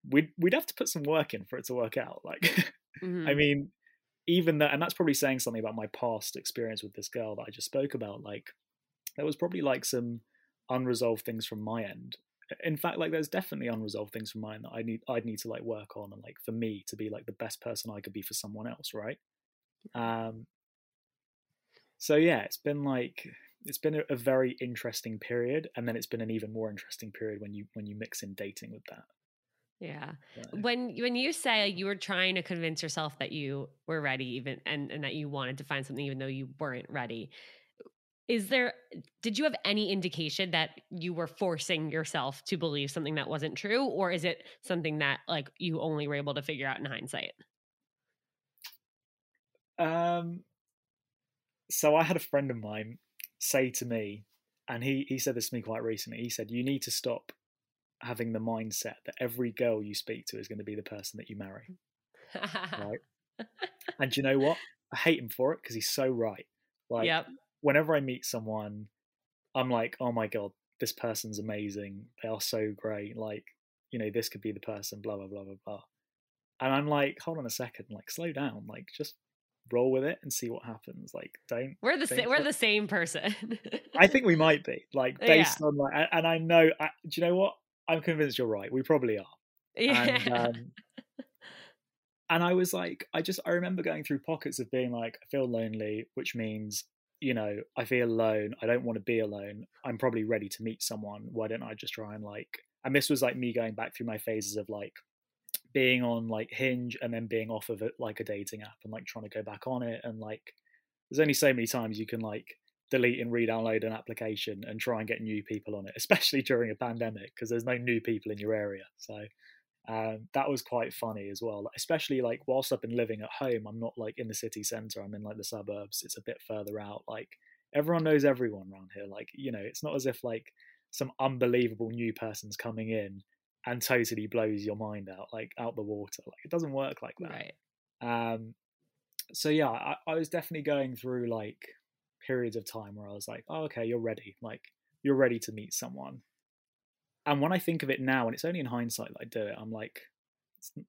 we'd we'd have to put some work in for it to work out. Like, mm-hmm. I mean, even that, and that's probably saying something about my past experience with this girl that I just spoke about. Like, there was probably like some unresolved things from my end. In fact, like there's definitely unresolved things from mine that I need I'd need to like work on and like for me to be like the best person I could be for someone else, right? Um so yeah, it's been like it's been a, a, very interesting period, and then it's been an even more interesting period when you when you mix in dating with that. Yeah. When when you say you were trying to convince yourself that you were ready, even and and that you wanted to find something, even though you weren't ready, is there did you have any indication that you were forcing yourself to believe something that wasn't true or is it something that like you only were able to figure out in hindsight um so i had a friend of mine say to me and he he said this to me quite recently he said you need to stop having the mindset that every girl you speak to is going to be the person that you marry right and you know what i hate him for it because he's so right like yep whenever I meet someone, I'm like, oh my god, this person's amazing. They are so great. Like, you know, this could be the person. Blah blah blah blah blah. And I'm like, hold on a second. Like, slow down. Like, just roll with it and see what happens. Like, don't. We're the sa- we're the same person. I think we might be like based yeah. on like, and I know. I, do you know what? I'm convinced you're right. We probably are. Yeah. And, um, and I was like, I just I remember going through pockets of being like, I feel lonely, which means you know, I feel alone. I don't want to be alone. I'm probably ready to meet someone. Why don't I just try and like? And this was like me going back through my phases of like being on like Hinge and then being off of it like a dating app and like trying to go back on it. And like, there's only so many times you can like delete and re-download an application and try and get new people on it, especially during a pandemic because there's no new people in your area. So um, that was quite funny as well. Especially like whilst I've been living at home, I'm not like in the city centre. I'm in like the suburbs. It's a bit further out. Like everyone knows everyone around here. Like you know, it's not as if like some unbelievable new person's coming in and totally blows your mind out, like out the water. Like it doesn't work like that. Right. Um. So yeah, I, I was definitely going through like periods of time where I was like, oh, okay, you're ready. Like you're ready to meet someone and when I think of it now, and it's only in hindsight that I do it, I'm like,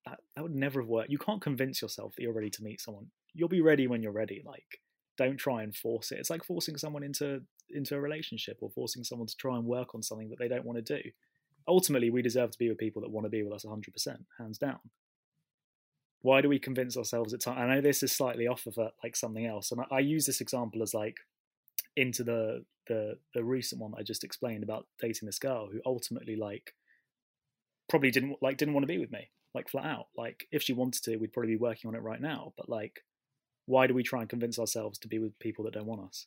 that, that would never have worked. You can't convince yourself that you're ready to meet someone. You'll be ready when you're ready. Like, don't try and force it. It's like forcing someone into into a relationship or forcing someone to try and work on something that they don't want to do. Ultimately, we deserve to be with people that want to be with us 100%, hands down. Why do we convince ourselves at times? I know this is slightly off of a, like something else, and I, I use this example as like into the the the recent one I just explained about dating this girl who ultimately like probably didn't like didn't want to be with me like flat out like if she wanted to we'd probably be working on it right now but like why do we try and convince ourselves to be with people that don't want us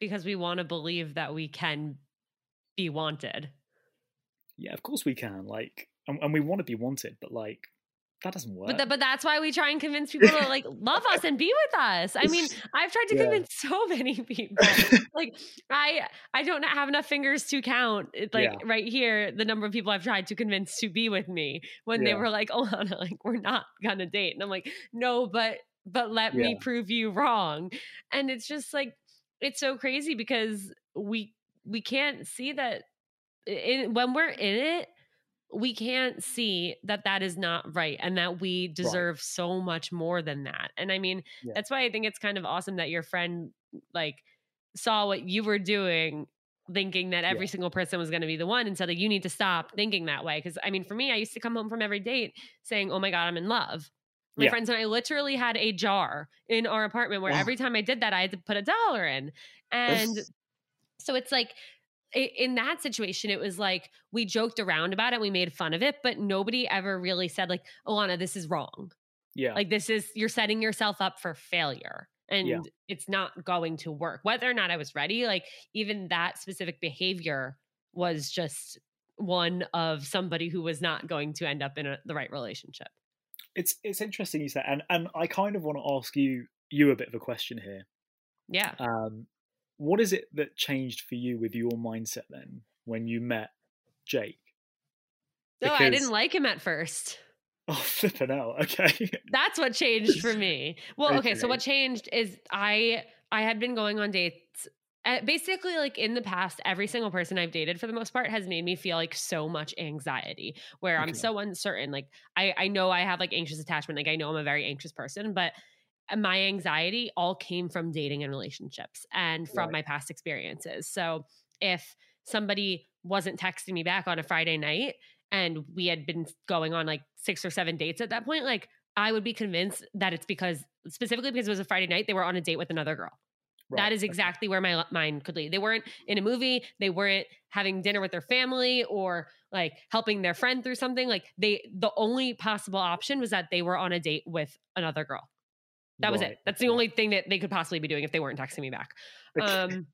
because we want to believe that we can be wanted yeah of course we can like and, and we want to be wanted but like that doesn't work. But, but that's why we try and convince people to like love us and be with us. I mean, I've tried to yeah. convince so many people. like I I don't have enough fingers to count. Eh, like yeah. right here, the number of people I've tried to convince to be with me when yeah. they were like, "Oh, Anna, like we're not gonna date," and I'm like, "No, but but let me prove you wrong." And it's just like it's so crazy because we we can't see that in, when we're in it we can't see that that is not right and that we deserve right. so much more than that. And I mean, yeah. that's why I think it's kind of awesome that your friend like saw what you were doing thinking that every yeah. single person was going to be the one and said like you need to stop thinking that way because I mean for me I used to come home from every date saying, "Oh my god, I'm in love." My yeah. friends and I literally had a jar in our apartment where every time I did that I had to put a dollar in. And so it's like in that situation, it was like we joked around about it, we made fun of it, but nobody ever really said, like, oh, Anna, this is wrong. Yeah. Like, this is, you're setting yourself up for failure and yeah. it's not going to work. Whether or not I was ready, like, even that specific behavior was just one of somebody who was not going to end up in a, the right relationship. It's it's interesting you said, and and I kind of want to ask you you a bit of a question here. Yeah. Um, what is it that changed for you with your mindset then when you met Jake? No, because... I didn't like him at first. Oh, flipping out. Okay. That's what changed for me. Well, okay. okay. So what changed is I I had been going on dates. Uh, basically, like in the past, every single person I've dated for the most part has made me feel like so much anxiety, where okay. I'm so uncertain. Like I I know I have like anxious attachment. Like I know I'm a very anxious person, but my anxiety all came from dating and relationships and from right. my past experiences. So if somebody wasn't texting me back on a Friday night and we had been going on like six or seven dates at that point, like I would be convinced that it's because specifically because it was a Friday night, they were on a date with another girl. Right. That is exactly where my mind could lead. They weren't in a movie, they weren't having dinner with their family or like helping their friend through something. Like they the only possible option was that they were on a date with another girl. That was Right, it. That's the only thing that they could possibly be doing if they weren't texting me back. Um,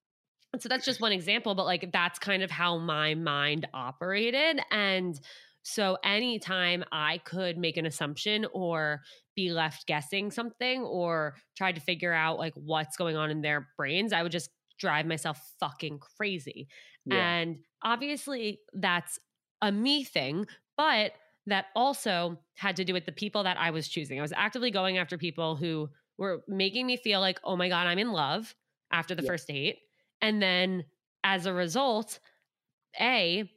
so that's just one example, but like that's kind of how my mind operated. And so anytime I could make an assumption or be left guessing something or try to figure out like what's going on in their brains, I would just drive myself fucking crazy. Yeah. And obviously that's a me thing, but that also had to do with the people that I was choosing. I was actively going after people who were making me feel like, oh my God, I'm in love after the Yeah. first date. And then as a result, A,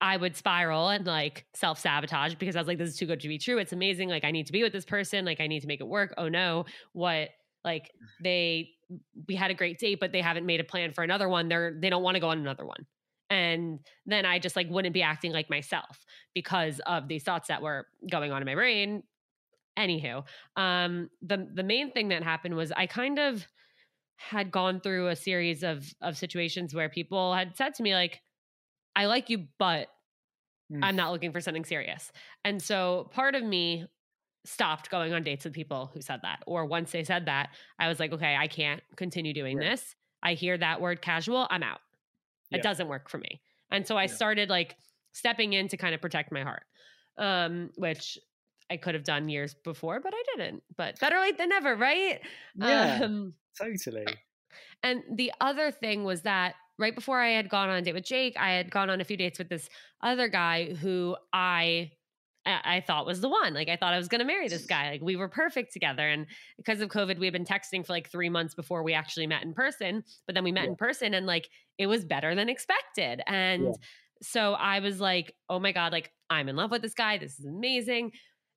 I would spiral and like self sabotage because I was like, this is too good to be true. It's amazing. Like, I need to be with this person. Like, I need to make it work. Oh no, what? Like, mm-hmm. they, we had a great date, but they haven't made a plan for another one. They're, they don't want to go on another one. And then I just like wouldn't be acting like myself because of these thoughts that were going on in my brain. Anywho, um, the the main thing that happened was I kind of had gone through a series of of situations where people had said to me like, "I like you, but Mm. I'm not looking for something serious." And so part of me stopped going on dates with people who said that. Or once they said that, I was like, "Okay, I can't continue doing Yeah. this. I hear that word casual, I'm out. Yeah. It doesn't work for me." And so I Yeah. started like stepping in to kind of protect my heart. Um, which I could have done years before, but I didn't. But better late than never, right? Yeah. Um, Totally. and the other thing was that right before I had gone on a date with Jake, I had gone on a few dates with this other guy who I I I thought was the one. Like I thought I was going to marry this guy. Like we were perfect together. And because of COVID, we had been texting for like three months before we actually met in person. But then we met Yeah. in person, and like it was better than expected. And Yeah. so I was like, oh my god, like I'm in love with this guy. This is amazing.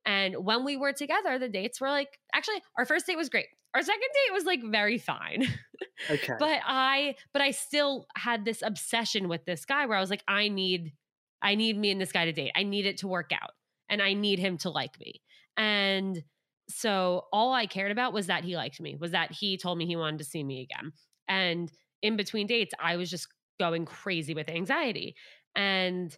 And when we were together, the dates were like actually our first date was great. Our second date was like very fine. Okay. but I but I still had this obsession with this guy where I was like, I need I need me and this guy to date. I need it to work out. And I need him to like me. And so all I cared about was that he liked me, was that he told me he wanted to see me again. And in between dates, I was just going crazy with anxiety. And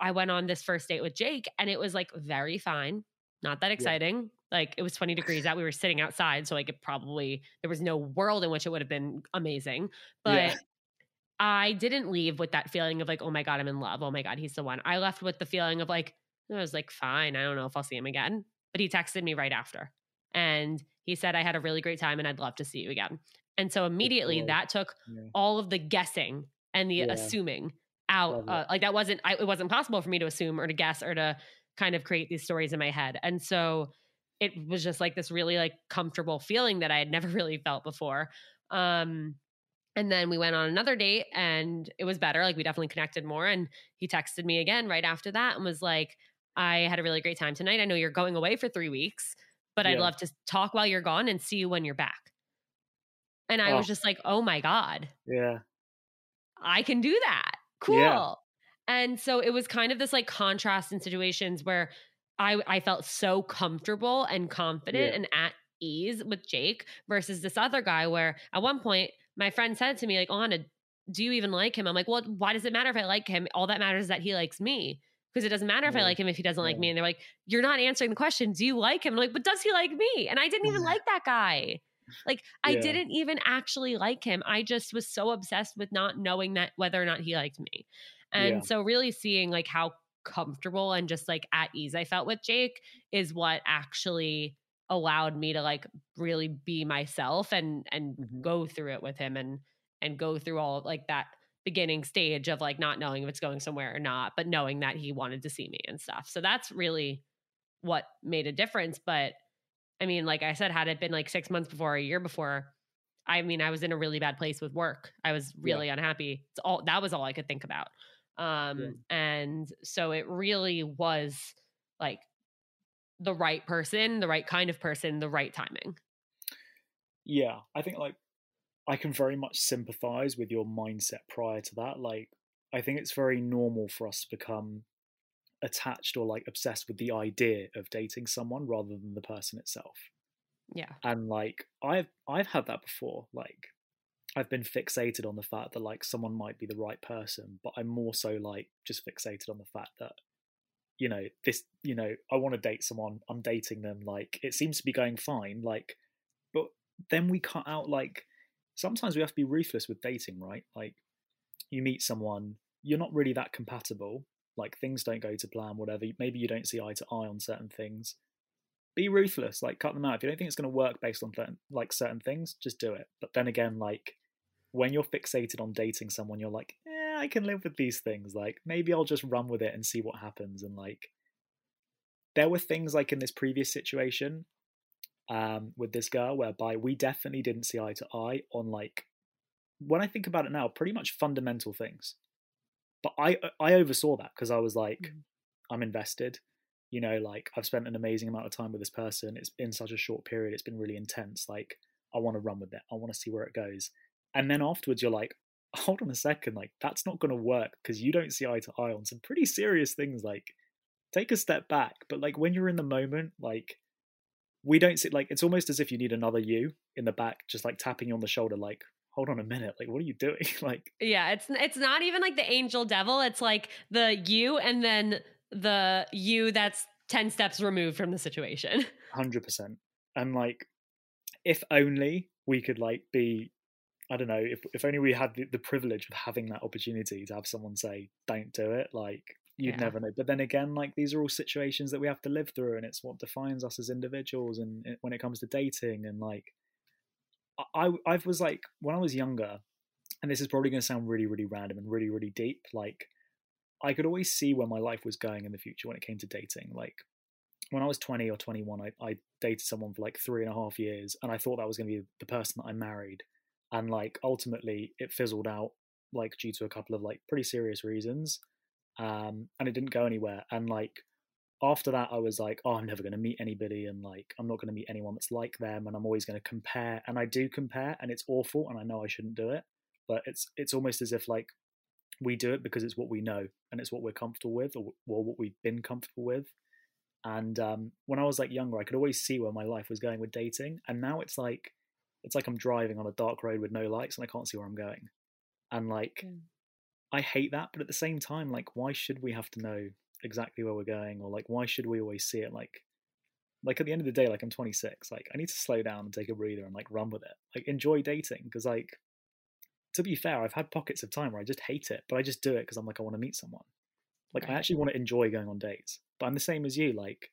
I went on this first date with Jake and it was like very fine, not that exciting. Like it was 20 degrees out. We were sitting outside. So like it probably, there was no world in which it would have been amazing. But Yeah. I didn't leave with that feeling of like, oh my God, I'm in love. Oh my God, he's the one. I left with the feeling of like, I was like, fine. I don't know if I'll see him again. But he texted me right after. And he said, I had a really great time and I'd love to see you again. And so immediately boy. that took Yeah. all of the guessing and the Yeah. assuming out. Uh, like that wasn't, I, it wasn't possible for me to assume or to guess or to kind of create these stories in my head. And so it was just like this really like comfortable feeling that I had never really felt before. Um, and then we went on another date and it was better. Like we definitely connected more. And he texted me again right after that and was like, I had a really great time tonight. I know you're going away for three weeks, but I'd love to talk while you're gone and see you when you're back. And I was Oh. just like, oh my God, Yeah. I can do that. Cool. Yeah. And so it was kind of this like contrast in situations where I I felt so comfortable and confident Yeah. and at ease with Jake versus this other guy where at one point my friend said to me like, "Anna, do you even like him?" I'm like, "Well, why does it matter if I like him? All that matters is that he likes me." Because it doesn't matter if I like him if he doesn't like me. And they're like, You're not answering the question. Do you like him? I'm like, but does he like me? And I didn't even like that guy. Like I didn't even actually like him. I just was so obsessed with not knowing that whether or not he liked me. And Yeah. so really seeing like how comfortable and just like at ease I felt with Jake is what actually allowed me to like really be myself and and Mhm. go through it with him and and go through all like that beginning stage of like not knowing if it's going somewhere or not, but knowing that he wanted to see me and stuff. So that's really what made a difference. But I mean, like I said, had it been like six months before, a year before, I mean, I was in a really bad place with work. I was really unhappy. It's all that was all I could think about. Um, and so it really was like the right person, the right kind of person, the right timing. Yeah. I think like I can very much sympathize with your mindset prior to that. Like I think it's very normal for us to become attached or like obsessed with the idea of dating someone rather than the person itself. Yeah. and like i've i've had that before like i've been fixated on the fact that like someone might be the right person but i'm more so like just fixated on the fact that you know this you know i want to date someone i'm dating them like it seems to be going fine like but then we cut out like sometimes we have to be ruthless with dating, right? Like you meet someone, you're not really that compatible, like things don't go to plan, whatever. Maybe you don't see eye to eye on certain things. Be ruthless, like cut them out. If you don't think it's going to work based on certain, like certain things, just do it. But then again, like when you're fixated on dating someone, you're like, I can live with these things. Like maybe I'll just run with it and see what happens. And like there were things like in this previous situation um, with this girl whereby we definitely didn't see eye to eye on like when I think about it now, pretty much fundamental things but I I oversaw that because I was like, mm. I'm invested. You know, like I've spent an amazing amount of time with this person. It's been such a short period. It's been really intense. Like I want to run with it. I want to see where it goes. And then afterwards, you're like, hold on a second. Like that's not going to work because you don't see eye to eye on some pretty serious things. Like take a step back. But like when you're in the moment, like we don't see like it's almost as if you need another you in the back, just like tapping you on the shoulder, like hold on a minute like what are you doing? Like yeah it's it's not even like the angel devil it's like the you and then the you that's 10 steps removed from the situation. 100% and like if only we could like be i don't know if, if only we had the, the privilege of having that opportunity to have someone say don't do it like you'd yeah. never know but then again like these are all situations that we have to live through and it's what defines us as individuals and when it comes to dating and like I I was like when I was younger, and this is probably going to sound really really random and really really deep. Like I could always see where my life was going in the future when it came to dating. Like when I was 20 or 21, I, I dated someone for like three and a half years, and I thought that was going to be the person that I married. And like ultimately, it fizzled out like due to a couple of like pretty serious reasons, um, and it didn't go anywhere. And like after that, I was like, oh, I'm never going to meet anybody, and like, I'm not going to meet anyone that's like them, and I'm always going to compare, and I do compare, and it's awful, and I know I shouldn't do it, but it's it's almost as if like we do it because it's what we know and it's what we're comfortable with, or, or what we've been comfortable with. And um, when I was like younger, I could always see where my life was going with dating, and now it's like it's like I'm driving on a dark road with no lights, and I can't see where I'm going, and like. I hate that, but at the same time, like, why should we have to know exactly where we're going? Or like why should we always see it like like at the end of the day like i'm 26 like i need to slow down and take a breather and like run with it. Like enjoy dating because like to be fair i've had pockets of time where i just hate it but i just do it because i'm like i want to meet someone. Like right. i actually want to enjoy going on dates but i'm the same as you like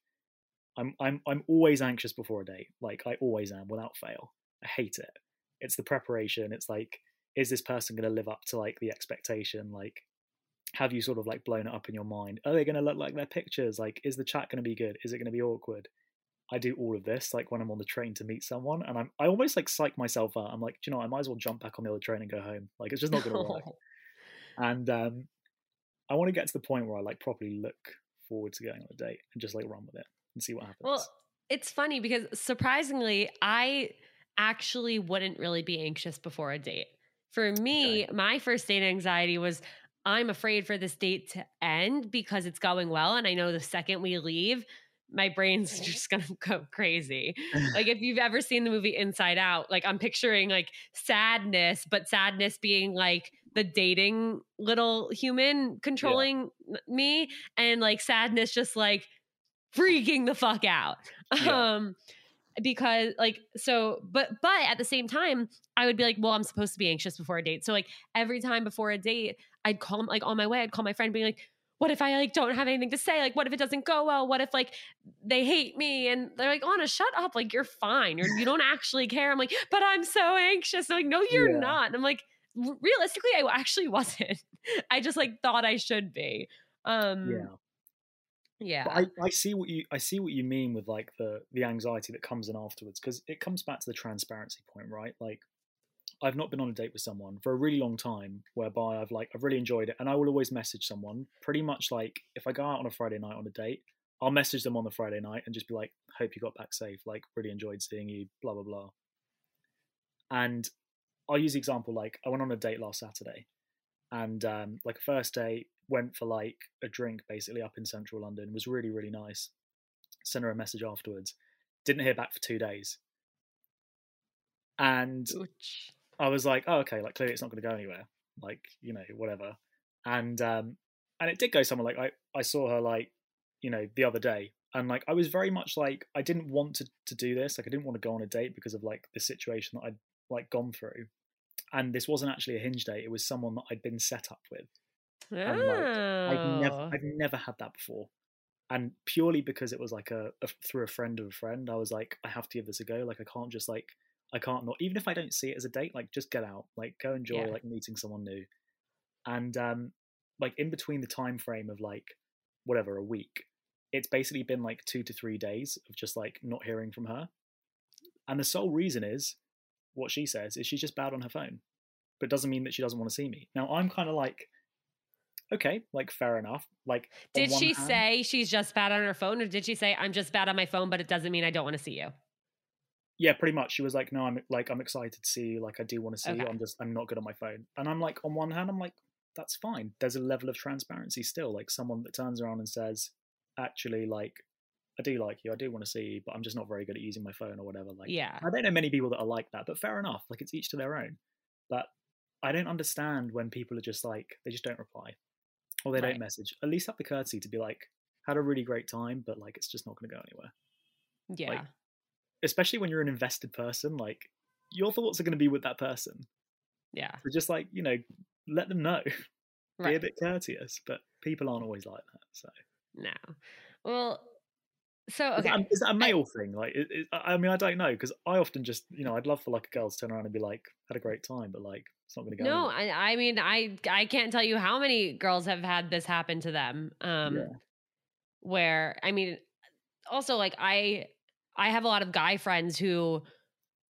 i'm i'm i'm always anxious before a date. Like i always am without fail. I hate it. It's the preparation it's like is this person going to live up to like the expectation like have you sort of like blown it up in your mind? Are they going to look like their pictures? Like, is the chat going to be good? Is it going to be awkward? I do all of this like when I'm on the train to meet someone, and I'm I almost like psych myself out. I'm like, you know, I might as well jump back on the other train and go home. Like, it's just not going to work. and um, I want to get to the point where I like properly look forward to going on a date and just like run with it and see what happens. Well, it's funny because surprisingly, I actually wouldn't really be anxious before a date. For me, okay. my first date anxiety was I'm afraid for this date to end because it's going well. And I know the second we leave, my brain's just gonna go crazy. like if you've ever seen the movie Inside Out, like I'm picturing like sadness, but sadness being like the dating little human controlling yeah. me, and like sadness just like freaking the fuck out. Yeah. Um because like so but but at the same time i would be like well i'm supposed to be anxious before a date. So like every time before a date i'd call like on my way i'd call my friend being like what if i like don't have anything to say? Like what if it doesn't go well? What if like they hate me? And they're like anna shut up. Like you're fine. You're, you don't actually care. I'm like but i'm so anxious. They're like no you're yeah. not. And i'm like realistically i actually wasn't. I just like thought i should be. Um yeah yeah. I, I see what you i see what you mean with like the the anxiety that comes in afterwards because it comes back to the transparency point right? Like i've not been on a date with someone for a really long time whereby i've like i've really enjoyed it and i will always message someone pretty much like if i go out on a friday night on a date i'll message them on the friday night and just be like hope you got back safe like really enjoyed seeing you blah blah blah. And i'll use the example like i went on a date last saturday and um, like a first date went for like a drink basically up in central London. was really really nice. Sent her a message afterwards. Didn't hear back for two days, and Ouch. I was like, oh okay, like clearly it's not going to go anywhere. Like you know whatever, and um, and it did go somewhere. Like I I saw her like you know the other day and like I was very much like I didn't want to to do this. Like I didn't want to go on a date because of like the situation that I'd like gone through. And this wasn't actually a hinge date. It was someone that I'd been set up with. Like I've never Oh. I've never had that before. And purely because it was like a, a through a friend of a friend, I was like, I have to give this a go. Like I can't just like I can't not even if I don't see it as a date, like just get out. Like go enjoy Yeah. like meeting someone new. And um like in between the time frame of like whatever, a week, it's basically been like two to three days of just like not hearing from her. And the sole reason is what she says is she's just bad on her phone. But it doesn't mean that she doesn't want to see me. Now I'm kind of like, okay, like fair enough. Like Did she hand- say she's just bad on her phone, or did she say I'm just bad on my phone, but it doesn't mean I don't want to see you? Yeah, pretty much. She was like, "No, I'm like, I'm excited to see you. Like, I do want to see you. I'm just, I'm not good on my phone." And I'm like, on one hand, I'm like, that's fine. There's a level of transparency still. Like someone that turns around and says, "Actually, like, I do like you. I do want to see you, but I'm just not very good at using my phone or whatever." Like, Yeah. I don't know many people that are like that, but fair enough. Like, it's each to their own. But I don't understand when people are just like, they just don't reply or they Right. don't message. At least have the courtesy to be like, had a really great time, but like, it's just not going to go anywhere Yeah. Like, especially when you're an invested person, like your thoughts are going to be with that person. yeah. So just like you know, let them know. Be a bit courteous, but people aren't always like that. So No. Well, so is, okay. that, is that a male thing? Like, it, it, I I mean, I don't know because I often just you know I'd love for like a girl to turn around and be like, had a great time, but like it's not going to go. No. I, I mean, I I can't tell you how many girls have had this happen to them. Um, Yeah. where I mean, also like I I have a lot of guy friends who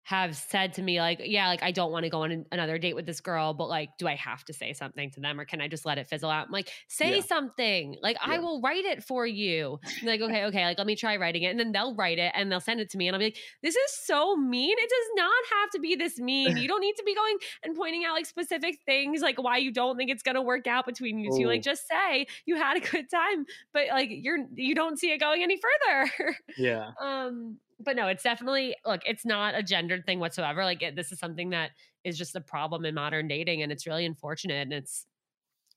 have said to me like, yeah, like I don't want to go on an- another date with this girl, but like, do I have to say something to them or can I just let it fizzle out? I'm like, say Yeah. something. Like I will write it for you. Like, okay, okay, like let me try writing it, and then they'll write it and they'll send it to me, and I'll be like, this is so mean. It does not have to be this mean. You don't need to be going and pointing out like specific things, like why you don't think it's gonna work out between you two. Like just say you had a good time, but like you're you don't see it going any further. yeah, um but no it's definitely look it's not a gendered thing whatsoever like it, this is something that is just a problem in modern dating and it's really unfortunate and it's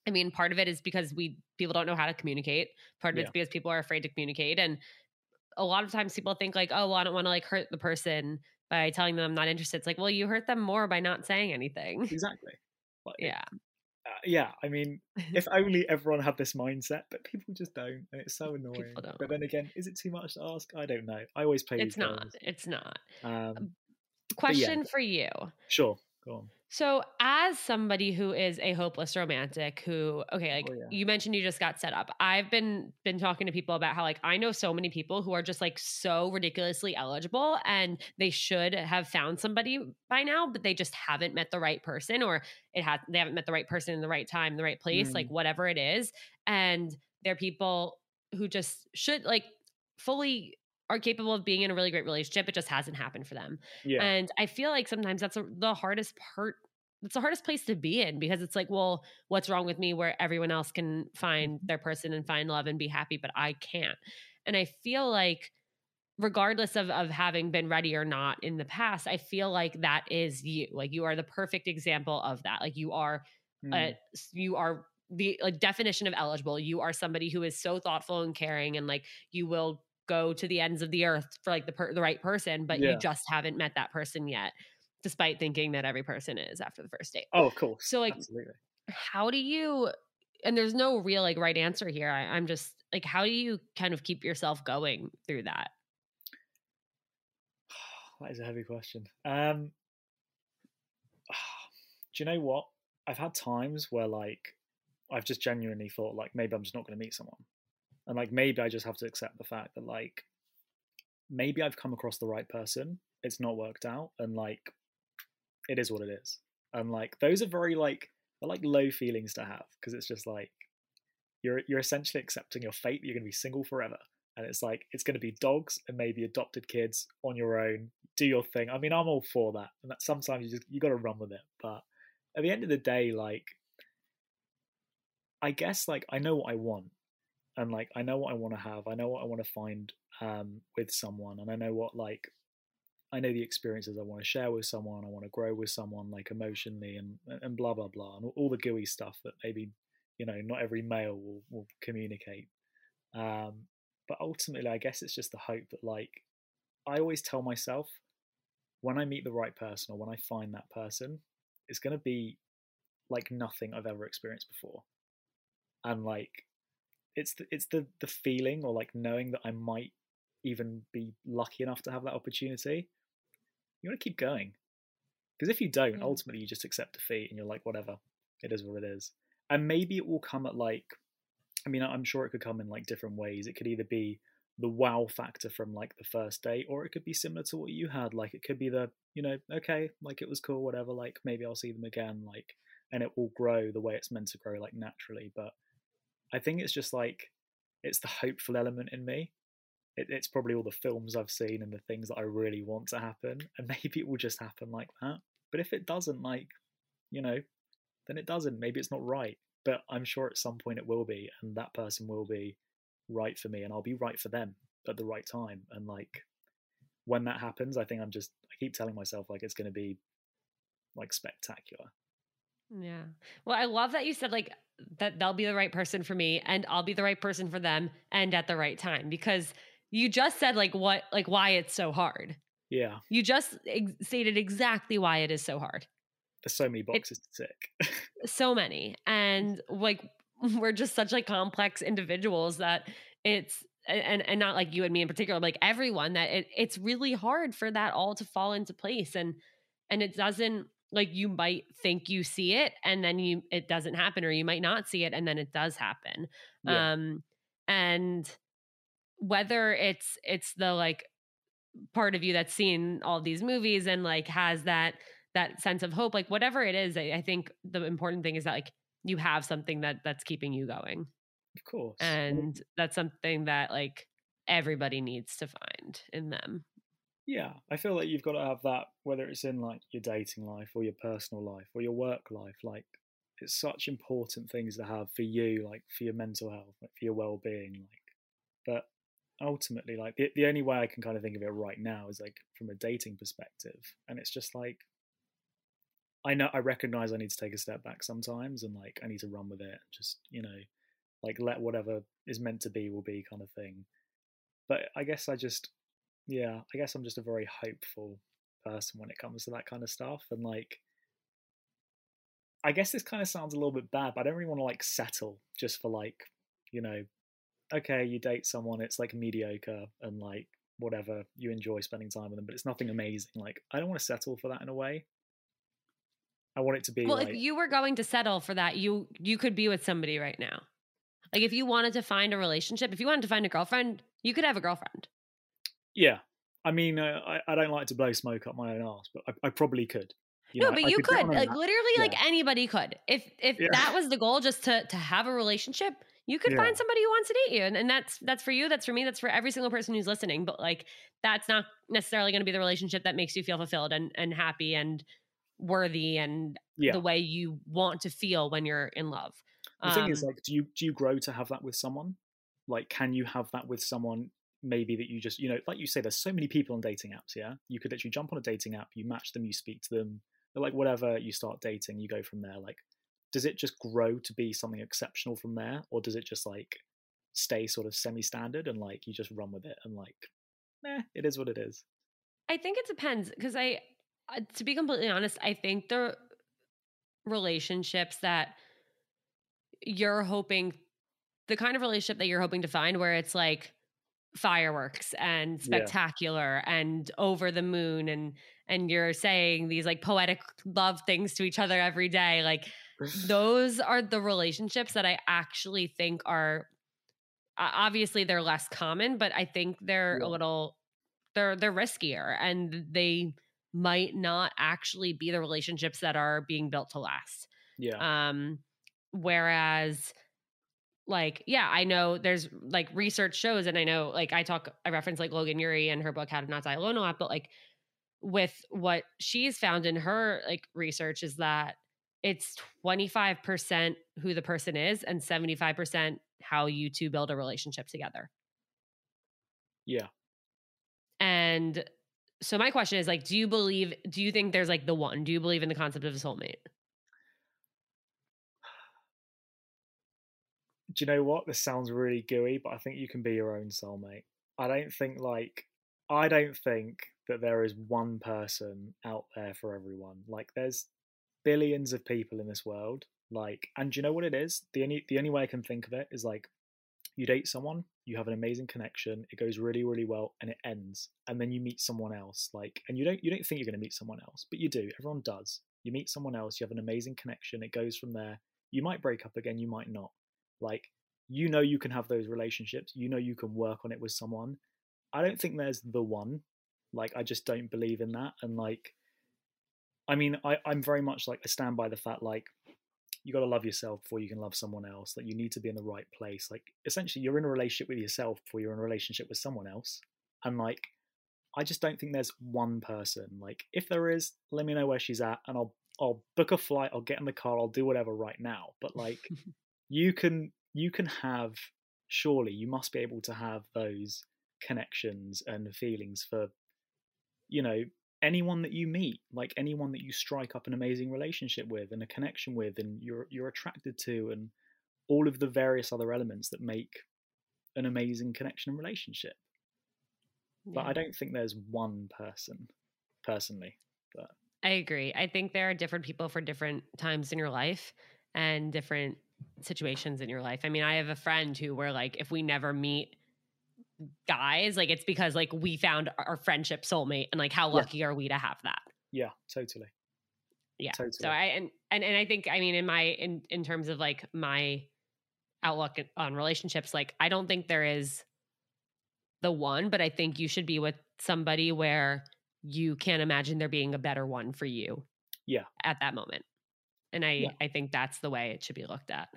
i mean part of it is because we people don't know how to communicate part of it's because people are afraid to communicate and a lot of times people think like oh well i don't want to like hurt the person by telling them i'm not interested. It's like well you hurt them more by not saying anything. Exactly. Like, yeah uh, yeah. I mean, if only everyone had this mindset, but people just don't, and it's so annoying. But then again, is it too much to ask? I don't know. I always play. it's not games. it's not Um, question for you sure, go on. So, as somebody who is a hopeless romantic, who okay, like Oh, yeah. you mentioned, you just got set up. I've been been talking to people about how like I know so many people who are just like so ridiculously eligible, and they should have found somebody by now, but they just haven't met the right person, or it has they haven't met the right person in the right time, the right place, Mm. like whatever it is. And they're people who just should like fully are capable of being in a really great relationship. It just hasn't happened for them. Yeah, And I feel like sometimes that's a, the hardest part. It's the hardest place to be in because it's like, well, what's wrong with me where everyone else can find their person and find love and be happy, but I can't. And I feel like, regardless of, of having been ready or not in the past, I feel like that is you. Like you are the perfect example of that. Like you are Mm. s- you are the like, definition of eligible. You are somebody who is so thoughtful and caring, and like you will go to the ends of the earth for like the per- the right person, but Yeah. you just haven't met that person yet, despite thinking that every person is after the first date. oh, cool. So like, absolutely. how do you? And there's no real like right answer here. I, I'm just like, how do you kind of keep yourself going through that? That is a heavy question. Um, do you know what? I've had times where like I've just genuinely thought like maybe I'm just not going to meet someone, and like maybe I just have to accept the fact that like maybe I've come across the right person. It's not worked out, and like it is what it is. And like those are very like they're like low feelings to have because it's just like you're you're essentially accepting your fate. You're going to be single forever and it's like it's going to be dogs and maybe adopted kids on your own do your thing i mean i'm all for that and that sometimes you just you got to run with it but at the end of the day like i guess like i know what i want and like i know what i want to have i know what i want to find um with someone and i know what like i know the experiences i want to share with someone i want to grow with someone like emotionally and and blah blah blah and all the gooey stuff that maybe you know not every male will, will communicate um but ultimately, I guess it's just the hope that, like, I always tell myself when I meet the right person or when I find that person, it's going to be like nothing I've ever experienced before. And like, it's the, it's the the feeling or like knowing that I might even be lucky enough to have that opportunity. You want to keep going because if you don't, Mm. ultimately you just accept defeat and you're like, whatever, it is what it is. And maybe it will come at like, I mean, I'm sure it could come in like different ways. It could either be the wow factor from like the first date, or it could be similar to what you had. Like it could be the, you know, okay, like it was cool, whatever. Like maybe I'll see them again, like, and it will grow the way it's meant to grow, like naturally. But I think it's just like, it's the hopeful element in me. It, it's probably all the films I've seen and the things that I really want to happen, and maybe it will just happen like that. But if it doesn't, like, you know, then it doesn't. Maybe it's not right. But I'm sure at some point it will be, and that person will be right for me, and I'll be right for them at the right time. And like when that happens, I think I'm just I keep telling myself like it's going to be like spectacular. Yeah. Well, I love that you said like that they'll be the right person for me and I'll be the right person for them and at the right time because you just said like what like why it's so hard. Yeah, You just ex- stated exactly why it is so hard. there's so many boxes to tick. So many. And like we're just such like complex individuals that it's and and not like you and me in particular, like everyone that it, it's really hard for that all to fall into place and and it doesn't like you might think you see it and then you it doesn't happen or you might not see it and then it does happen Yeah. um and whether it's it's the like part of you that's seen all these movies and like has that that sense of hope like whatever it is I, I think the important thing is that like you have something that that's keeping you going of course. and that's something that like everybody needs to find in them Yeah, I feel like you've got to have that, whether it's in like your dating life or your personal life or your work life. Like, it's such important things to have for you, like for your mental health, like for your well being. Like, but ultimately, like the, the only way I can kind of think of it right now is like from a dating perspective, and it's just like I know I recognize I need to take a step back sometimes, and like I need to run with it. Just you know, like let whatever is meant to be will be kind of thing. But I guess I just yeah, I guess I'm just a very hopeful person when it comes to that kind of stuff. And like, I guess this kind of sounds a little bit bad, but I don't really want to like settle just for like, you know, okay, you date someone, it's like mediocre and like whatever, you enjoy spending time with them, but it's nothing amazing. Like, I don't want to settle for that in a way. I want it to be well like, if you were going to settle for that you you could be with somebody right now like if you wanted to find a relationship if you wanted to find a girlfriend you could have a girlfriend yeah. I mean, uh, I, I don't like to blow smoke up my own ass, but I, I probably could. You no know, but I you could on like that. literally like anybody could if if Yeah. that was the goal just to to have a relationship you could Yeah. find somebody who wants to date you and, and that's that's for you that's for me that's for every single person who's listening but like that's not necessarily going to be the relationship that makes you feel fulfilled and and happy and worthy and Yeah. the way you want to feel when you're in love The thing is, Um, like, do you do you grow to have that with someone? Like, can you have that with someone? Maybe that you just, you know, like you say, there's so many people on dating apps. Yeah, you could literally jump on a dating app, you match them, you speak to them, like whatever. You start dating, you go from there. Like, does it just grow to be something exceptional from there, or does it just like stay sort of semi-standard and like you just run with it and like, eh, it is what it is. I think it depends because I, to be completely honest, I think the relationships that you're hoping, the kind of relationship that you're hoping to find, where it's like fireworks and Yeah. spectacular and over the moon and and you're saying these like poetic love things to each other every day like those are the relationships that I actually think are obviously they're less common, but I think they're Yeah. a little they're they're riskier and they might not actually be the relationships that are being built to last. yeah, Um whereas like yeah, I know there's like research shows and I know like I talk I reference like Logan Ury and her book How to Not Die Alone a lot, but like with what she's found in her like research is that it's 25% who the person is and 75% how you two build a relationship together. yeah. And so my question is like do you believe do you think there's like the one? Do you believe in the concept of a soulmate? You know what? This sounds really gooey, but I think you can be your own soulmate. I don't think like I don't think that there is one person out there for everyone. Like there's billions of people in this world. Like, and do you know what it is? The only the only way I can think of it is like you date someone, you have an amazing connection, it goes really, really well, and it ends. And then you meet someone else, like and you don't you don't think you're gonna meet someone else, but you do. Everyone does. You meet someone else, you have an amazing connection, it goes from there. You might break up again, you might not. Like you know you can have those relationships, you know you can work on it with someone. I don't think there's the one. Like I just don't believe in that. And like I mean, I, I'm very much like I stand by the fact like you got to love yourself before you can love someone else. Like you need to be in the right place. Like essentially, you're in a relationship with yourself before you're in a relationship with someone else. And like, I just don't think there's one person. Like, if there is, let me know where she's at, and I'll I'll book a flight. I'll get in the car. I'll do whatever right now. But like, you can you can have surely you must be able to have those connections and feelings for you know anyone that you meet, like anyone that you strike up an amazing relationship with and a connection with, and you're you're attracted to, and all of the various other elements that make an amazing connection and relationship. Yeah. But I don't think there's one person, personally. But I agree. I think there are different people for different times in your life and different situations in your life. I mean, I have a friend who where like if we never meet guys like it's because like we found our friendship soulmate and like how lucky yeah. are we to have that yeah totally yeah totally. so i and, and and i think i mean in my in in terms of like my outlook on relationships like i don't think there is the one but i think you should be with somebody where you can't imagine there being a better one for you yeah at that moment and i yeah. i think that's the way it should be looked at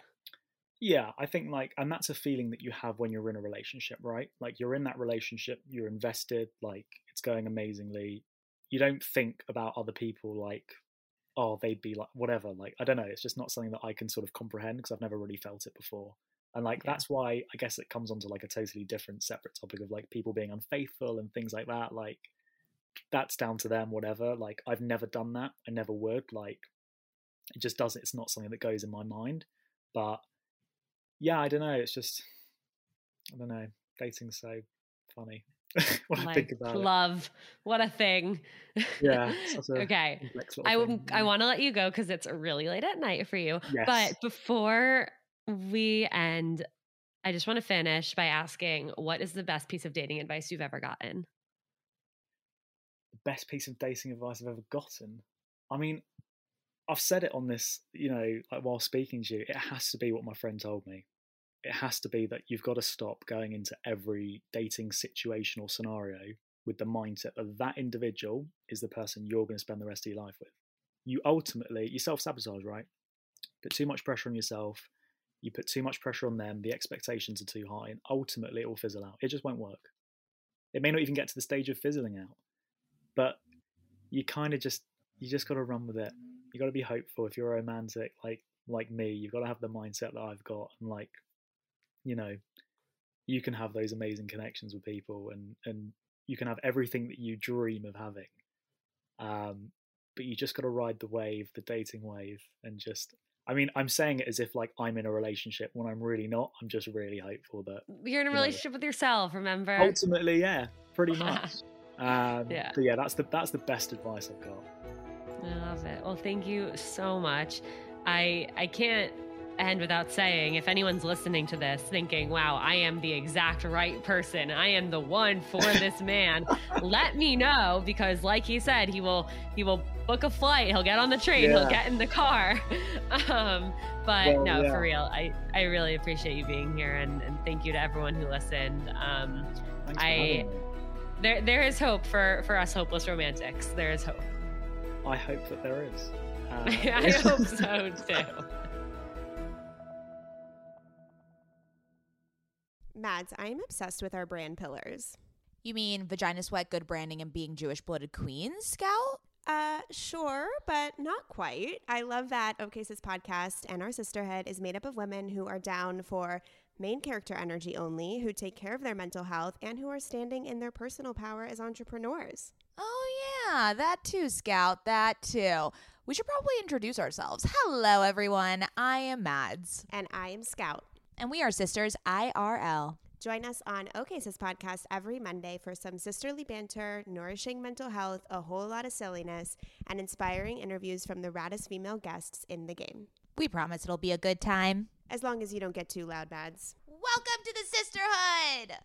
yeah, I think like, and that's a feeling that you have when you're in a relationship, right? Like you're in that relationship, you're invested, like it's going amazingly. You don't think about other people like, oh, they'd be like whatever. Like I don't know, it's just not something that I can sort of comprehend because I've never really felt it before. And like yeah. that's why I guess it comes onto like a totally different, separate topic of like people being unfaithful and things like that. Like that's down to them, whatever. Like I've never done that. I never would. Like it just doesn't. It's not something that goes in my mind. But yeah, I don't know. It's just I don't know. Dating's so funny. when I think about love, it. what a thing. Yeah. okay. I I mm. want to let you go because it's really late at night for you. Yes. But before we end, I just want to finish by asking, what is the best piece of dating advice you've ever gotten? The best piece of dating advice I've ever gotten. I mean, I've said it on this, you know, like while speaking to you, it has to be what my friend told me. It has to be that you've got to stop going into every dating situation or scenario with the mindset that that individual is the person you're going to spend the rest of your life with. You ultimately, you self sabotage, right? Put too much pressure on yourself. You put too much pressure on them. The expectations are too high, and ultimately it will fizzle out. It just won't work. It may not even get to the stage of fizzling out, but you kind of just you just got to run with it you got to be hopeful if you're romantic like like me you've got to have the mindset that i've got and like you know you can have those amazing connections with people and and you can have everything that you dream of having um but you just got to ride the wave the dating wave and just I mean, I'm saying it as if like I'm in a relationship when I'm really not. I'm just really hopeful that you're in a relationship know, with yourself. Remember? Ultimately, yeah, pretty much. um, yeah. Yeah, that's the that's the best advice I've got. I love it. Well, thank you so much. I I can't end without saying if anyone's listening to this thinking, wow, I am the exact right person. I am the one for this man. let me know because like he said, he will he will book a flight, he'll get on the train, yeah. he'll get in the car. um, but well, no, yeah. for real, I, I really appreciate you being here and, and thank you to everyone who listened. Um, I there there is hope for for us hopeless romantics. There is hope. I hope that there is. Uh, I hope so too. Mads, I am obsessed with our brand pillars. You mean vagina sweat, good branding, and being Jewish blooded queens, Scout? Uh, sure, but not quite. I love that OK podcast and our sisterhood is made up of women who are down for main character energy only, who take care of their mental health, and who are standing in their personal power as entrepreneurs. Oh, yeah, that too, Scout, that too. We should probably introduce ourselves. Hello, everyone. I am Mads. And I am Scout. And we are sisters IRL. Join us on OK Sis Podcast every Monday for some sisterly banter, nourishing mental health, a whole lot of silliness, and inspiring interviews from the raddest female guests in the game. We promise it'll be a good time. As long as you don't get too loud, Mads. Welcome to the sisterhood.